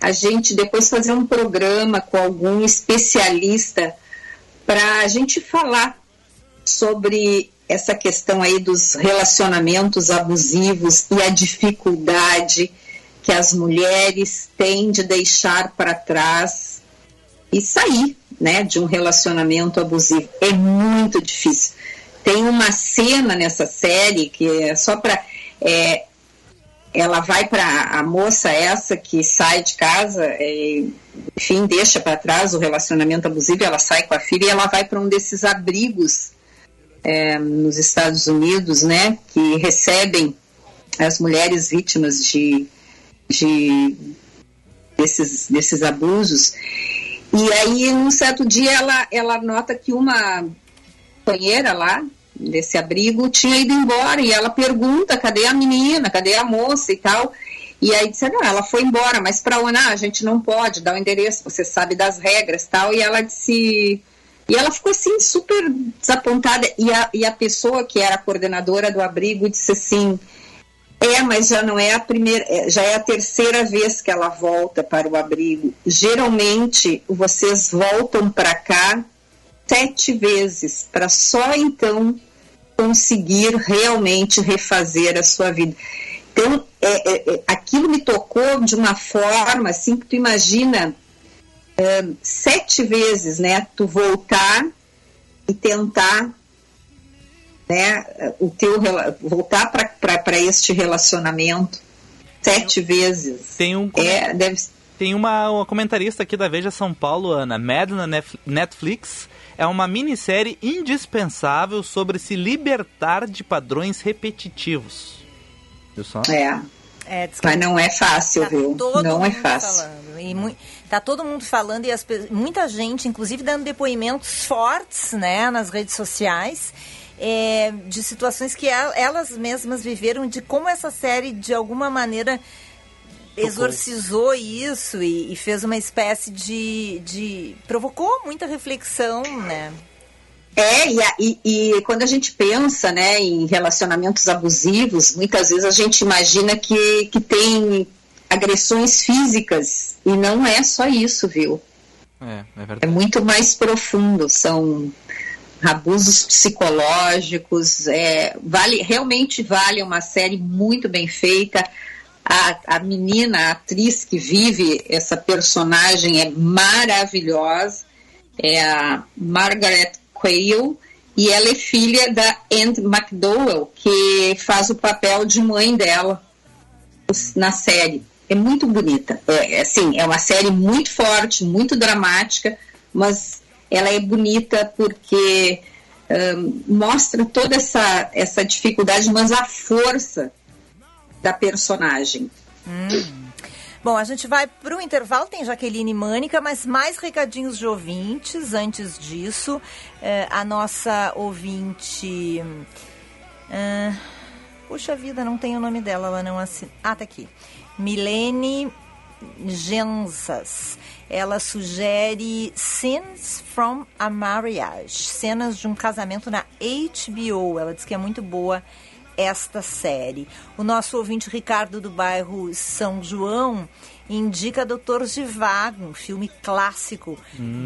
a gente depois fazer um programa com algum especialista para a gente falar sobre essa questão aí dos relacionamentos abusivos e a dificuldade que as mulheres têm de deixar para trás e sair, né, de um relacionamento abusivo. É muito difícil. Tem uma cena nessa série que é só para é, ela vai para a moça essa que sai de casa, é, enfim, deixa para trás o relacionamento abusivo, ela sai com a filha e ela vai para um desses abrigos é, nos Estados Unidos, né, que recebem as mulheres vítimas de, de desses, desses abusos. E aí, num certo dia, ela, ela nota que uma companheira lá desse abrigo tinha ido embora e ela pergunta cadê a menina, cadê a moça e tal. E aí disse, não, ela foi embora, mas para onde? Ah, a gente não pode dar o endereço, você sabe das regras tal. E ela disse. E ela ficou assim super desapontada. E a, e a pessoa que era a coordenadora do abrigo disse assim: é, mas já não é a primeira, é, já é a terceira vez que ela volta para o abrigo. Geralmente vocês voltam para cá sete vezes para só então conseguir realmente refazer a sua vida. Então, é, é, é, aquilo me tocou de uma forma assim que tu imagina sete vezes, né? Tu voltar e tentar né, o teu voltar para este relacionamento sete vezes. Tem um É, deve Tem uma, uma comentarista aqui da Veja São Paulo, Ana. Mad na Nef- Netflix é uma minissérie indispensável sobre se libertar de padrões repetitivos. Viu só? É. É, Mas não é fácil, tá viu? todo Não é fácil. Falando, e mui- tá todo mundo falando e as pe- muita gente, inclusive, dando depoimentos fortes né, nas redes sociais. É, de situações que el- elas mesmas viveram, de como essa série, de alguma maneira, exorcizou isso e, e fez uma espécie de, de. provocou muita reflexão, né? É, e, e- e quando a gente pensa né, em relacionamentos abusivos, muitas vezes a gente imagina que, que tem agressões físicas. E não é só isso, viu? É, é É verdade. muito mais profundo. São abusos psicológicos. É, vale, realmente vale uma série muito bem feita. A, a menina, a atriz que vive essa personagem é maravilhosa. É a Margaret Quayle. E ela é filha da Anne McDowell, que faz o papel de mãe dela na série. É muito bonita. É, assim, é uma série muito forte, muito dramática, mas ela é bonita porque ahn, mostra toda essa, essa dificuldade, mas a força da personagem. Bom, a gente vai para o intervalo, tem Jaqueline Mânica, mas mais recadinhos de ouvintes. Antes disso, eh, a nossa ouvinte. ah, puxa vida, não tem o nome dela, ela não assina. Ah, tá aqui. Milene Gensas. Ela sugere Scenes from a Marriage cenas de um casamento na HBO. Ela diz que é muito boa esta série. O nosso ouvinte Ricardo do bairro São João indica Doutor Givago, um filme clássico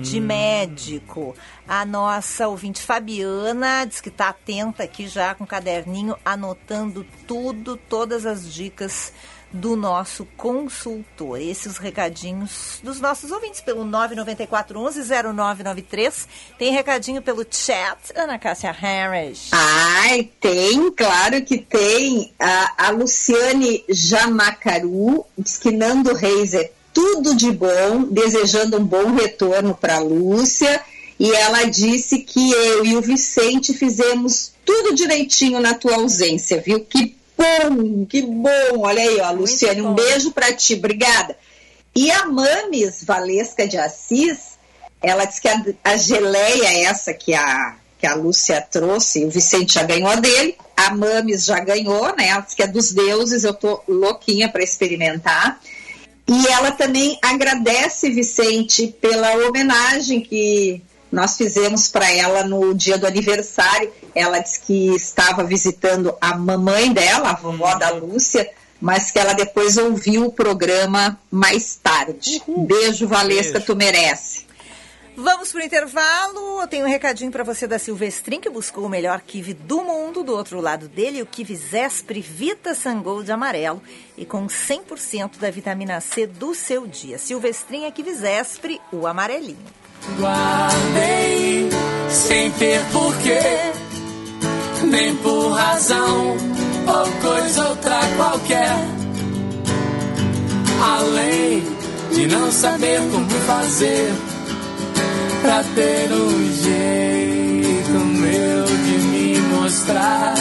de médico. A nossa ouvinte Fabiana diz que está atenta aqui já com o caderninho, anotando tudo, todas as dicas do nosso consultor. Esses os recadinhos dos nossos ouvintes pelo 994110993. Tem recadinho pelo chat, Ana Cássia Harris. Ai, tem, claro que tem. A, a Luciane Jamacaru diz que Nando Reis é tudo de bom, desejando um bom retorno para a Lúcia. e ela disse que eu e o Vicente fizemos tudo direitinho na tua ausência, viu? Que bom, que bom. Olha aí, ó, Luciane, um beijo para ti, obrigada. E a Mames Valesca de Assis, ela disse que a, a geleia essa que a, que a Lúcia trouxe, o Vicente já ganhou dele, a Mames já ganhou, né? Ela disse que é dos deuses, eu tô louquinha para experimentar. E ela também agradece, Vicente, pela homenagem que nós fizemos para ela no dia do aniversário. Ela disse que estava visitando a mamãe dela, a vovó da Lúcia, mas que ela depois ouviu o programa mais tarde. Beijo, Valesca, Beijo. tu merece. Vamos pro intervalo. Eu tenho um recadinho para você da Silvestrin, que buscou o melhor kiwi do mundo. Do outro lado dele, o kiwi Zespri Vita Sangold amarelo e com 100% da vitamina C do seu dia. Silvestrin é kiwi Zespri, o amarelinho. Guardei sem ter porquê, nem por razão ou coisa outra qualquer. Além de não saber como fazer pra ter um jeito meu de me mostrar.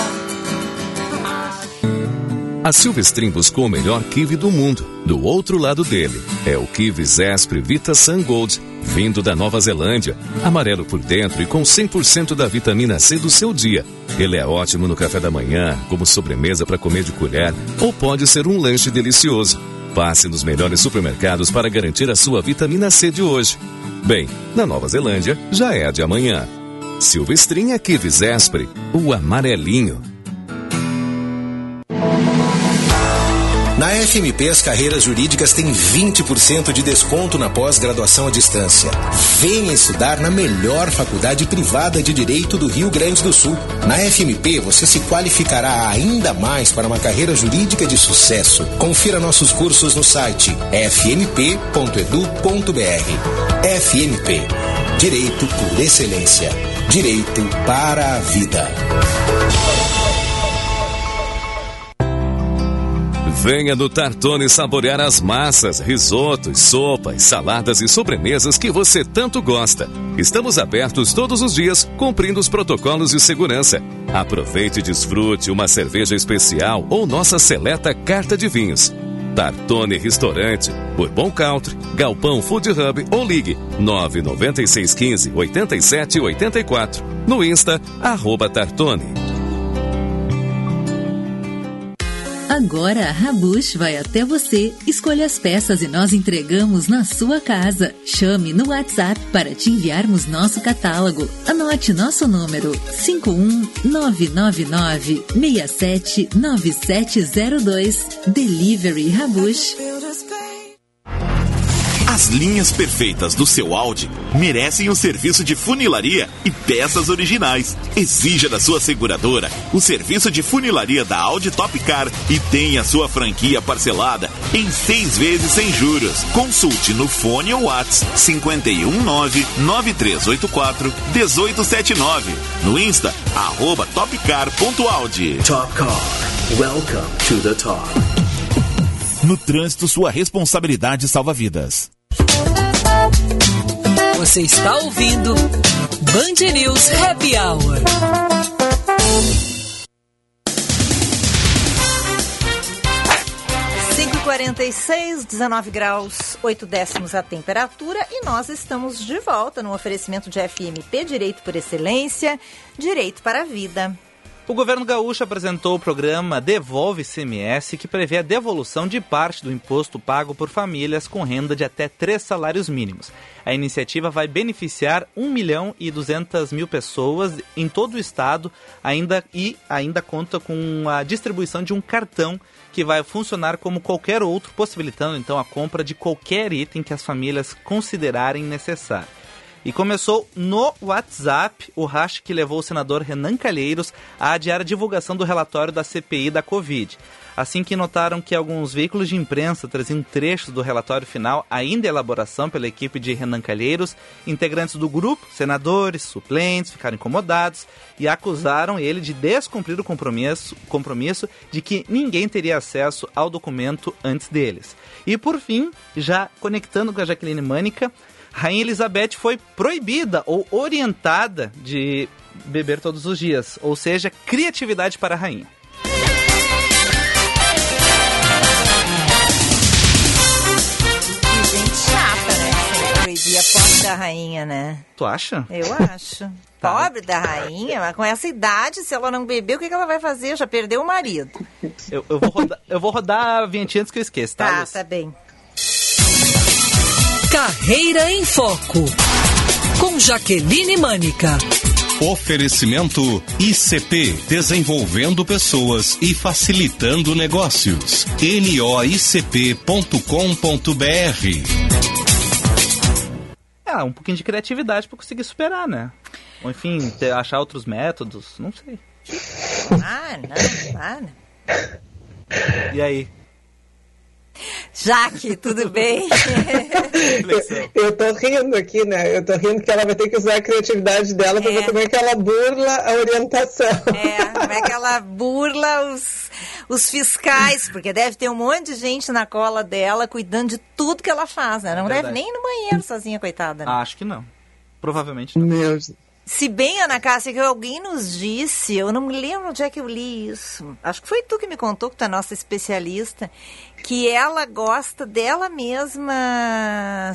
A Silvestrin buscou o melhor kiwi do mundo. Do outro lado dele é o kiwi Zespri Vita Sun Gold, vindo da Nova Zelândia. Amarelo por dentro e com 100% da vitamina C do seu dia. Ele é ótimo no café da manhã, como sobremesa para comer de colher, ou pode ser um lanche delicioso. Passe nos melhores supermercados para garantir a sua vitamina C de hoje. Bem, na Nova Zelândia já é a de amanhã. Silvestrin é kiwi Zespri, o amarelinho. Na FMP, as carreiras jurídicas têm 20% de desconto na pós-graduação à distância. Venha estudar na melhor faculdade privada de direito do Rio Grande do Sul. Na FMP, você se qualificará ainda mais para uma carreira jurídica de sucesso. Confira nossos cursos no site fmp.edu.br. FMP Direito por Excelência. Direito para a Vida. Venha no Tartone saborear as massas, risotos, sopas, saladas e sobremesas que você tanto gosta. Estamos abertos todos os dias, cumprindo os protocolos de segurança. Aproveite e desfrute uma cerveja especial ou nossa seleta carta de vinhos. Tartone Restaurante, Bourbon Country, Galpão Food Hub ou ligue 99615 8784. No Insta, arroba Tartone. Agora a Rabush vai até você. Escolha as peças e nós entregamos na sua casa. Chame no WhatsApp para te enviarmos nosso catálogo. Anote nosso número 51999 679702. Delivery Rabush. As linhas perfeitas do seu Audi merecem um serviço de funilaria e peças originais. Exija da sua seguradora o serviço de funilaria da Audi Top Car e tenha sua franquia parcelada em seis vezes sem juros. Consulte no fone ou WhatsApp 519-9384-1879. No Insta, arroba topcar.audi. Top Car. Welcome to the top. No trânsito, sua responsabilidade salva vidas. Você está ouvindo Band News Happy Hour. Cinco e 46, 19 graus, 8 décimos a temperatura e nós estamos de volta no oferecimento de FMP Direito por Excelência, Direito para a Vida. O governo gaúcho apresentou o programa Devolve CMS, que prevê a devolução de parte do imposto pago por famílias com renda de até três salários mínimos. A iniciativa vai beneficiar 1 milhão e 200 mil pessoas em todo o estado ainda, e ainda conta com a distribuição de um cartão que vai funcionar como qualquer outro, possibilitando então a compra de qualquer item que as famílias considerarem necessário. E começou no WhatsApp o racha que levou o senador Renan Calheiros a adiar a divulgação do relatório da CPI da Covid. Assim que notaram que alguns veículos de imprensa traziam trechos do relatório final ainda em elaboração pela equipe de Renan Calheiros, integrantes do grupo, senadores, suplentes, ficaram incomodados e acusaram ele de descumprir o compromisso, compromisso de que ninguém teria acesso ao documento antes deles. E por fim, já conectando com a Jaqueline Mânica, Rainha Elizabeth foi proibida ou orientada de beber todos os dias, ou seja, criatividade para a rainha. Que gente chata, né? Proibir a pobre da rainha, né? Tu acha? Eu acho. Pobre da rainha, mas com essa idade, se ela não beber, o que, que ela vai fazer? Já perdeu o marido. Eu, eu vou, rodar, eu vou rodar a vinhetinha antes que eu esqueça, tá? Tá, Lúcia? tá bem. Carreira em Foco. Com Jaqueline Mânica. Oferecimento ICP Desenvolvendo Pessoas e Facilitando Negócios. noicp.com.br É, um pouquinho de criatividade para conseguir superar, né? Ou enfim, ter- achar outros métodos, não sei. Ah, não, para. E aí? Jaque, tudo bem? Eu tô rindo aqui, né? Eu tô rindo que ela vai ter que usar a criatividade dela pra ver como é que ela burla a orientação. É, como é que ela burla os, os fiscais, porque deve ter um monte de gente na cola dela cuidando de tudo que ela faz, né? Não É deve nem ir no banheiro sozinha, coitada. né? Acho que não. Provavelmente não. Meu Se bem, Ana Cássia, que alguém nos disse, eu não me lembro onde é que eu li isso. Acho que foi tu que me contou, que tu é nossa especialista, que ela gosta dela mesma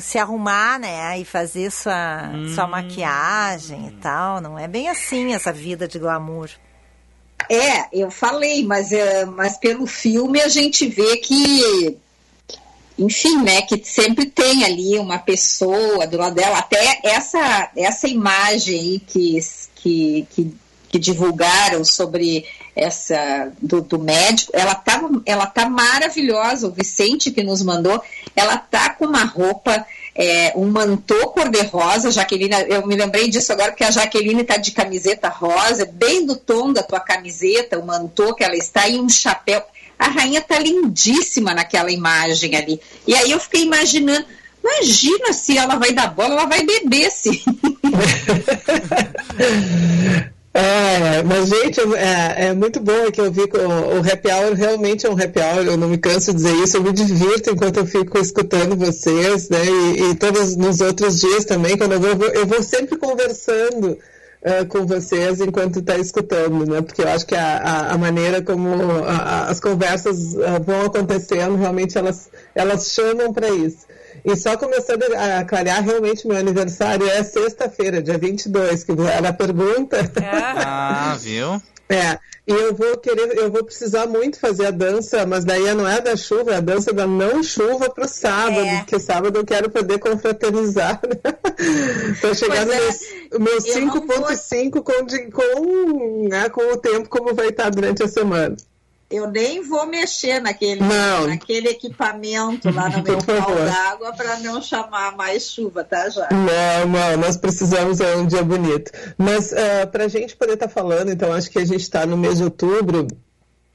se arrumar, né? E fazer sua, sua maquiagem e tal. Não é bem assim essa vida de glamour. É, eu falei, mas, é, mas pelo filme a gente vê que, enfim, né, que sempre tem ali uma pessoa do lado dela, até essa, essa imagem aí que, que, que, que divulgaram sobre essa do, do médico, ela tá, ela tá maravilhosa, o Vicente que nos mandou, ela tá com uma roupa é, um mantô cor-de-rosa, Jaqueline, eu me lembrei disso agora porque a Jaqueline está de camiseta rosa, bem do tom da tua camiseta, o mantô que ela está e um chapéu. A rainha tá lindíssima naquela imagem ali. E aí eu fiquei imaginando, imagina se ela vai dar bola, ela vai beber sim. É, mas gente, é, é muito bom que eu vi o, o happy hour realmente é um happy hour, eu não me canso de dizer isso, eu me divirto enquanto eu fico escutando vocês, né, e, e todos nos outros dias também, quando eu vou, eu vou sempre conversando uh, com vocês enquanto está escutando, né, porque eu acho que a, a, a maneira como a, a, as conversas uh, vão acontecendo, realmente elas, elas chamam para isso. E só começando a clarear, realmente meu aniversário é sexta-feira, dia 22, que era a pergunta. Ah, viu? É, e eu vou querer, eu vou precisar muito fazer a dança, mas daí não é da chuva, é a dança da não chuva pro sábado, É. porque sábado eu quero poder confraternizar. Tô chegando Pois é, nos meus eu não 5.5 com, de- com, né, com o tempo como vai estar durante a semana. Eu nem vou mexer naquele, Não. naquele equipamento lá no meu pau d'água para não chamar mais chuva, tá, já? Não, não, nós precisamos é um dia bonito. Mas para a gente poder estar falando, então acho que a gente está no mês de outubro,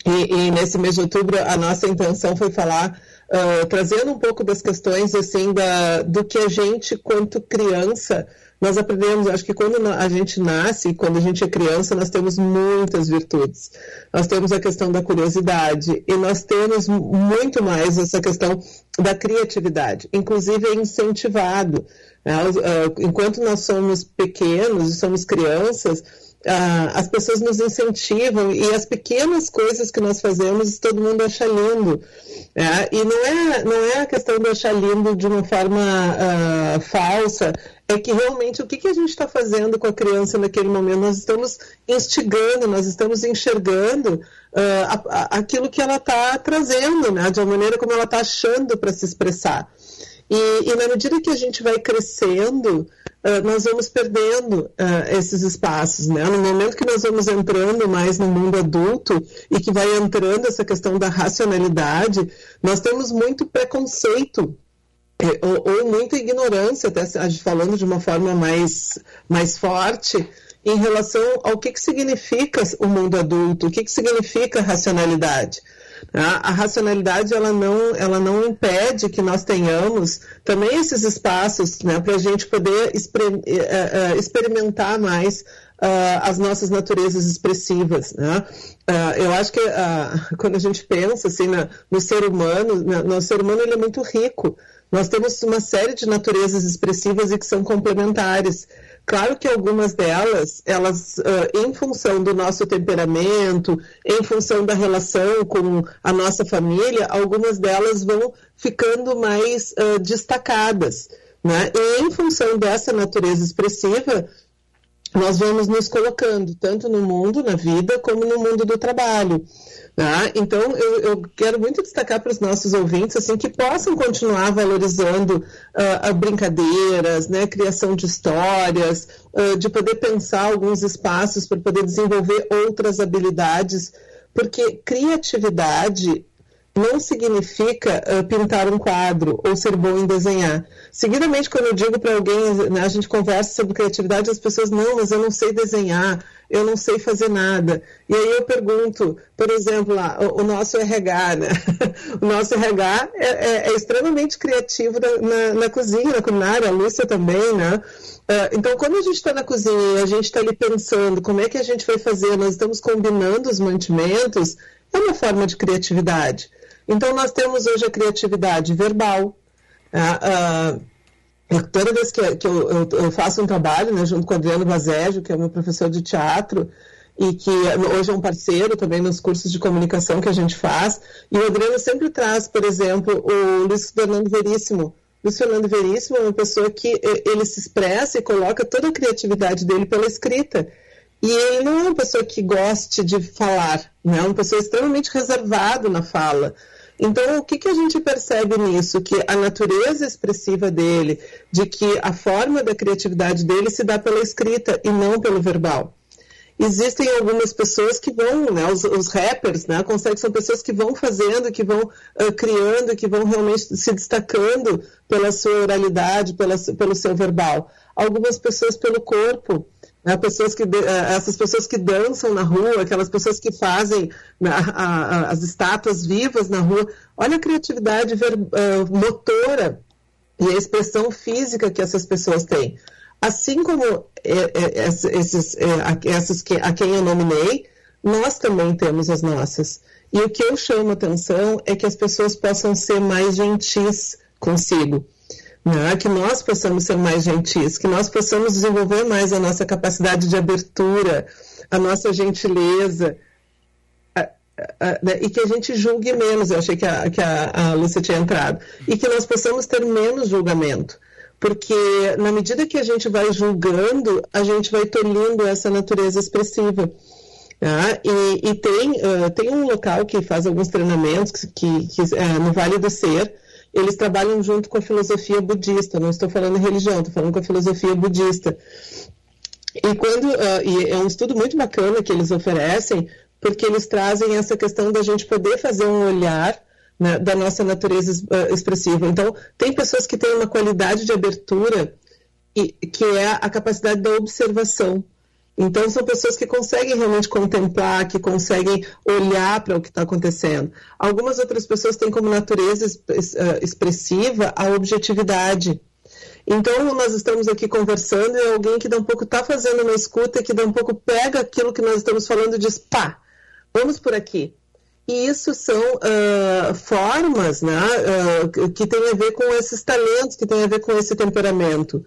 e, e nesse mês de outubro a nossa intenção foi falar, ah, trazendo um pouco das questões assim da, do que a gente, quanto criança, nós aprendemos, acho que quando a gente nasce, quando a gente é criança, nós temos muitas virtudes. Nós temos a questão da curiosidade e nós temos muito mais essa questão da criatividade. Inclusive é incentivado. né? Enquanto nós somos pequenos e somos crianças, ah, as pessoas nos incentivam e as pequenas coisas que nós fazemos todo mundo acha lindo. né? E não é, não é a questão de achar lindo de uma forma ah, falsa, é que realmente o que, que a gente está fazendo com a criança naquele momento? Nós estamos instigando, nós estamos enxergando ah, a- a- aquilo que ela está trazendo, né? de uma maneira como ela está achando para se expressar. E, e na medida que a gente vai crescendo, ah, nós vamos perdendo ah, esses espaços, né? No momento que nós vamos entrando mais no mundo adulto e que vai entrando essa questão da racionalidade, nós temos muito preconceito é, ou, ou muita ignorância, até falando de uma forma mais, mais forte, em relação ao que, que significa o mundo adulto, o que, que significa racionalidade. A, racionalidade ela não, ela não impede que nós tenhamos também esses espaços né, para a gente poder expre- eh, eh, experimentar mais ah, as nossas naturezas expressivas. Né? Ah, eu acho que ah, quando a gente pensa assim, na- no ser humano, na- no ser humano ele é muito rico. Nós temos uma série de naturezas expressivas e que são complementares. Claro que algumas delas, elas, uh, em função do nosso temperamento, em função da relação com a nossa família, algumas delas vão ficando mais uh, destacadas. Né? E em função dessa natureza expressiva, nós vamos nos colocando tanto no mundo, na vida, como no mundo do trabalho. Tá? Então, eu, eu, quero muito destacar para os nossos ouvintes assim que possam continuar valorizando uh, brincadeiras, né, criação de histórias, uh, de poder pensar alguns espaços para poder desenvolver outras habilidades, porque criatividade não significa uh, pintar um quadro ou ser bom em desenhar. Seguidamente, quando eu digo para alguém, né, a gente conversa sobre criatividade, as pessoas, não, mas eu não sei desenhar, eu não sei fazer nada. E aí eu pergunto, por exemplo, lá, o, o nosso RH, né? o nosso RH é, é, é extremamente criativo na, na, na, cozinha, na culinária, a Lúcia também, né? Uh, então, quando a gente está na cozinha e a gente está ali pensando como é que a gente vai fazer, nós estamos combinando os mantimentos, é uma forma de criatividade. Então, nós temos hoje a criatividade verbal. Uh, uh, toda vez que, que eu, eu, eu, faço um trabalho, né, junto com o Adriano Vazégio, que é meu professor de teatro, e que hoje é um parceiro também nos cursos de comunicação que a gente faz, e o Adriano sempre traz, por exemplo, o Luiz Fernando Veríssimo. Luiz Fernando Veríssimo é uma pessoa que ele se expressa e coloca toda a criatividade dele pela escrita. E ele não é uma pessoa que goste de falar, né? é uma pessoa extremamente reservada na fala. Então, o que, que a gente percebe nisso? Que a natureza expressiva dele, de que a forma da criatividade dele se dá pela escrita e não pelo verbal. Existem algumas pessoas que vão, né, os, os rappers, né, conseguem, são pessoas que vão fazendo, que vão uh, criando, que vão realmente se destacando pela sua oralidade, pela, pelo seu verbal. Algumas pessoas pelo corpo, né, pessoas que, eh, essas pessoas que dançam na rua, aquelas pessoas que fazem né, a, a, as estátuas vivas na rua. Olha a criatividade ver, uh, motora e a expressão física que essas pessoas têm. Assim como é, é, esses, é, essas que, a quem eu nominei, nós também temos as nossas. E o que eu chamo atenção é que as pessoas possam ser mais gentis consigo né? que nós possamos ser mais gentis, que nós possamos desenvolver mais a nossa capacidade de abertura, a nossa gentileza, né? e que a gente julgue menos. Eu achei que a, que a, a Lúcia tinha entrado. E que nós possamos ter menos julgamento. Porque na medida que a gente vai julgando, a gente vai tolhindo essa natureza expressiva. Ah, e, e tem, uh, tem um local que faz alguns treinamentos que, que, no Vale do Ser, eles trabalham junto com a filosofia budista. Não estou falando em religião, estou falando com a filosofia budista. E quando uh, e é um estudo muito bacana que eles oferecem, porque eles trazem essa questão da gente poder fazer um olhar né, da nossa natureza uh, expressiva. Então, tem pessoas que têm uma qualidade de abertura e, que é a capacidade da observação. Então, são pessoas que conseguem realmente contemplar, que conseguem olhar para o que está acontecendo. Algumas outras pessoas têm como natureza eh, expressiva a objetividade. Então, nós estamos aqui conversando e alguém que dá um pouco está fazendo uma escuta, que dá um pouco pega aquilo que nós estamos falando e diz, pá, vamos por aqui. E isso são uh, formas né, uh, que têm a ver com esses talentos, que têm a ver com esse temperamento.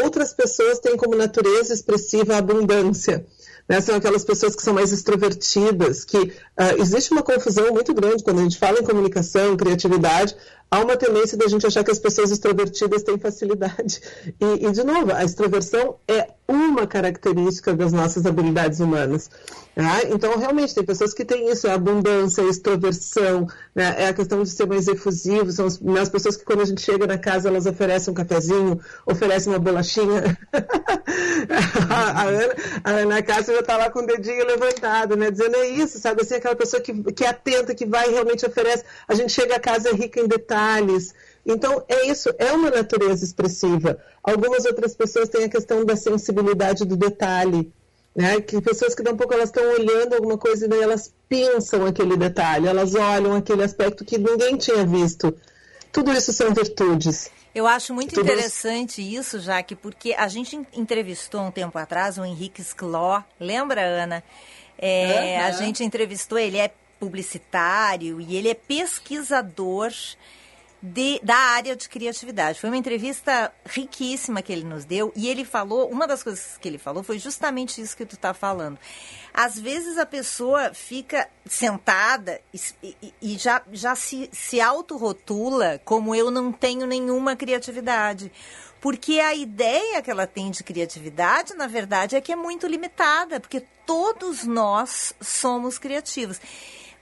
Outras pessoas têm como natureza expressiva a abundância. Né? São aquelas pessoas que são mais extrovertidas, que uh, existe uma confusão muito grande quando a gente fala em comunicação, criatividade, há uma tendência da gente achar que as pessoas extrovertidas têm facilidade. E, e, de novo, a extroversão é uma característica das nossas habilidades humanas. Né? Então, realmente, tem pessoas que têm isso, é abundância, a extroversão, né? é a questão de ser mais efusivo, são as, as, pessoas que quando a gente chega na casa, elas oferecem um cafezinho, oferecem uma bolachinha. a, Ana, a Ana Cássia já está lá com o dedinho levantado, né? dizendo é isso, sabe? Assim, aquela pessoa que, que é atenta, que vai e realmente oferece. A gente chega a casa é rica em detalhes, então, é isso, é uma natureza expressiva. Algumas outras pessoas têm a questão da sensibilidade do detalhe. Né? Que pessoas que dão um pouco elas estão olhando alguma coisa e daí elas pensam aquele detalhe, elas olham aquele aspecto que ninguém tinha visto. Tudo isso são virtudes. Eu acho muito Tudo interessante isso, Jaque, porque a gente entrevistou um tempo atrás o Henrique Scló, lembra, Ana? É, uhum. A gente entrevistou, ele é publicitário e ele é pesquisador de, da área de criatividade. Foi uma entrevista riquíssima que ele nos deu e ele falou, uma das coisas que ele falou foi justamente isso que tu está falando. Às vezes a pessoa fica sentada e, e, e já, já se, se autorrotula como eu não tenho nenhuma criatividade. Porque a ideia que ela tem de criatividade, na verdade, é que é muito limitada, porque todos nós somos criativos.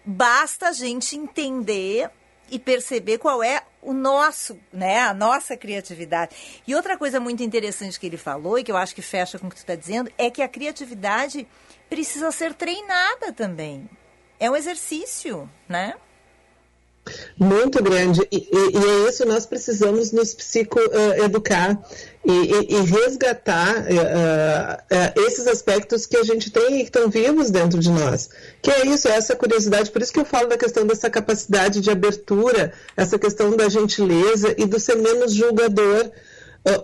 Basta a gente entender e perceber qual é o nosso, né, a nossa criatividade. E outra coisa muito interessante que ele falou e que eu acho que fecha com o que tu está dizendo é que a criatividade precisa ser treinada também. É um exercício, né? Muito grande. E, e, e é isso nós precisamos nos psicoeducar uh, e, e, resgatar uh, uh, esses aspectos que a gente tem e que estão vivos dentro de nós. Que é isso, é essa curiosidade. Por isso que eu falo da questão dessa capacidade de abertura, essa questão da gentileza e do ser menos julgador.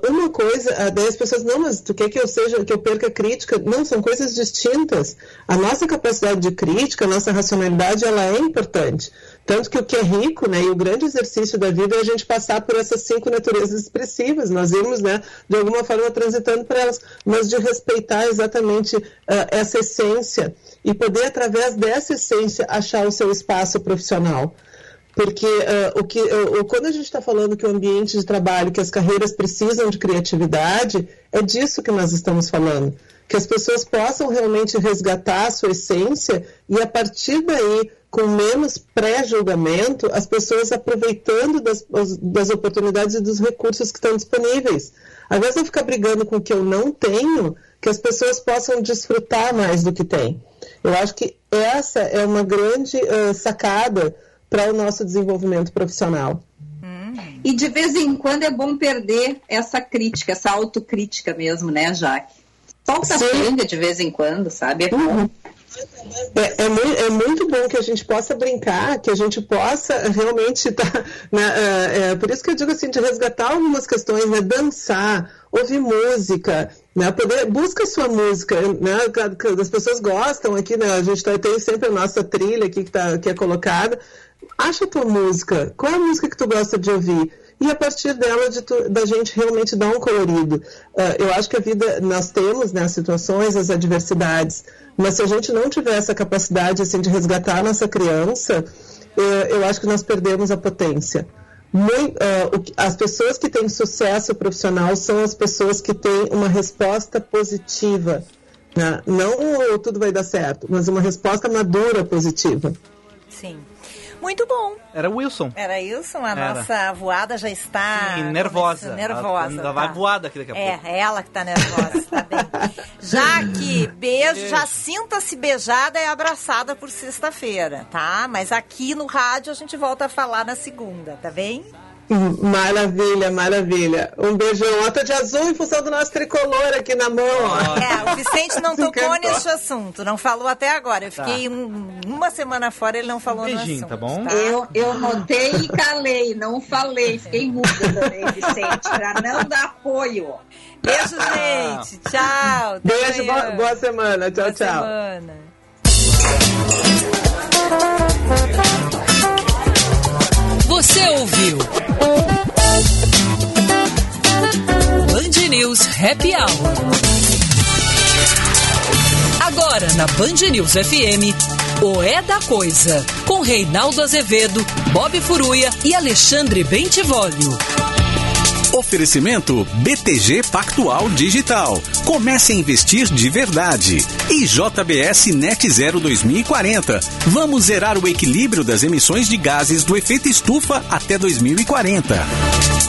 Uma coisa, daí as pessoas, não, mas tu quer que eu seja, que eu perca crítica? Não, são coisas distintas. A nossa capacidade de crítica, a nossa racionalidade, ela é importante. Tanto que o que é rico, né, e o grande exercício da vida é a gente passar por essas cinco naturezas expressivas. Nós vimos, né, de alguma forma transitando por elas, mas de respeitar exatamente uh, essa essência e poder, através dessa essência, achar o seu espaço profissional. Porque uh, o que, uh, quando a gente está falando que o ambiente de trabalho, que as carreiras precisam de criatividade, é disso que nós estamos falando. Que as pessoas possam realmente resgatar a sua essência e, a partir daí, com menos pré-julgamento, as pessoas aproveitando das, das oportunidades e dos recursos que estão disponíveis. Ao invés de eu ficar brigando com o que eu não tenho, que as pessoas possam desfrutar mais do que têm. Eu acho que essa é uma grande uh, sacada para o nosso desenvolvimento profissional. E de vez em quando é bom perder essa crítica, essa autocrítica mesmo, né, Jaque? Solta a de vez em quando, sabe? É uhum. É, é, muito, é, muito, bom que a gente possa brincar, que a gente possa realmente estar. Tá, né, é, é, por isso que eu digo assim, de resgatar algumas questões, né, dançar, ouvir música, né, poder, busca sua música, né, as pessoas gostam aqui, né, a gente tá, tem sempre a nossa trilha aqui que, tá, que é colocada. Acha a tua música, qual é a música que tu gosta de ouvir? e a partir dela de tu, da gente realmente dar um colorido. Uh, eu acho que a vida, nós temos né, as situações, as adversidades, mas se a gente não tiver essa capacidade assim, de resgatar a nossa criança, uh, eu acho que nós perdemos a potência. Muito, uh, as pessoas que têm sucesso profissional são as pessoas que têm uma resposta positiva. Né? Não tudo vai dar certo, mas uma resposta madura positiva. Sim. Muito bom. Era Wilson. Era Wilson, a Era. nossa voada já está. Sim, nervosa. Nervosa. Ainda tá. vai voada aqui daqui a é, pouco. É, ela que está nervosa, tá bem. Jaque, beijo, beijo. já sinta-se beijada e abraçada por sexta-feira, tá? Mas aqui no rádio a gente volta a falar na segunda, tá bem? Maravilha, maravilha. Um beijão. Ó, tô de azul em função do nosso tricolor aqui na mão. É, o Vicente não tocou nesse assunto, não falou até agora. Eu fiquei tá. um, uma semana fora, ele não falou um beijinho, no assunto. tá bom? Tá? Eu, eu notei e calei, não falei. Fiquei muda também, Vicente, pra não dar apoio. Beijo, gente. Tchau. Beijo, boa, boa, semana. Tchau, boa tchau. Semana. Você ouviu? Band News Happy Hour. Agora na Band News FM, o É da Coisa, com Reinaldo Azevedo, Bob Furuia e Alexandre Bentivolio. Oferecimento BTG Pactual Digital. Comece a investir de verdade. E JBS Net Zero 2040. Vamos zerar o equilíbrio das emissões de gases do efeito estufa até 2040.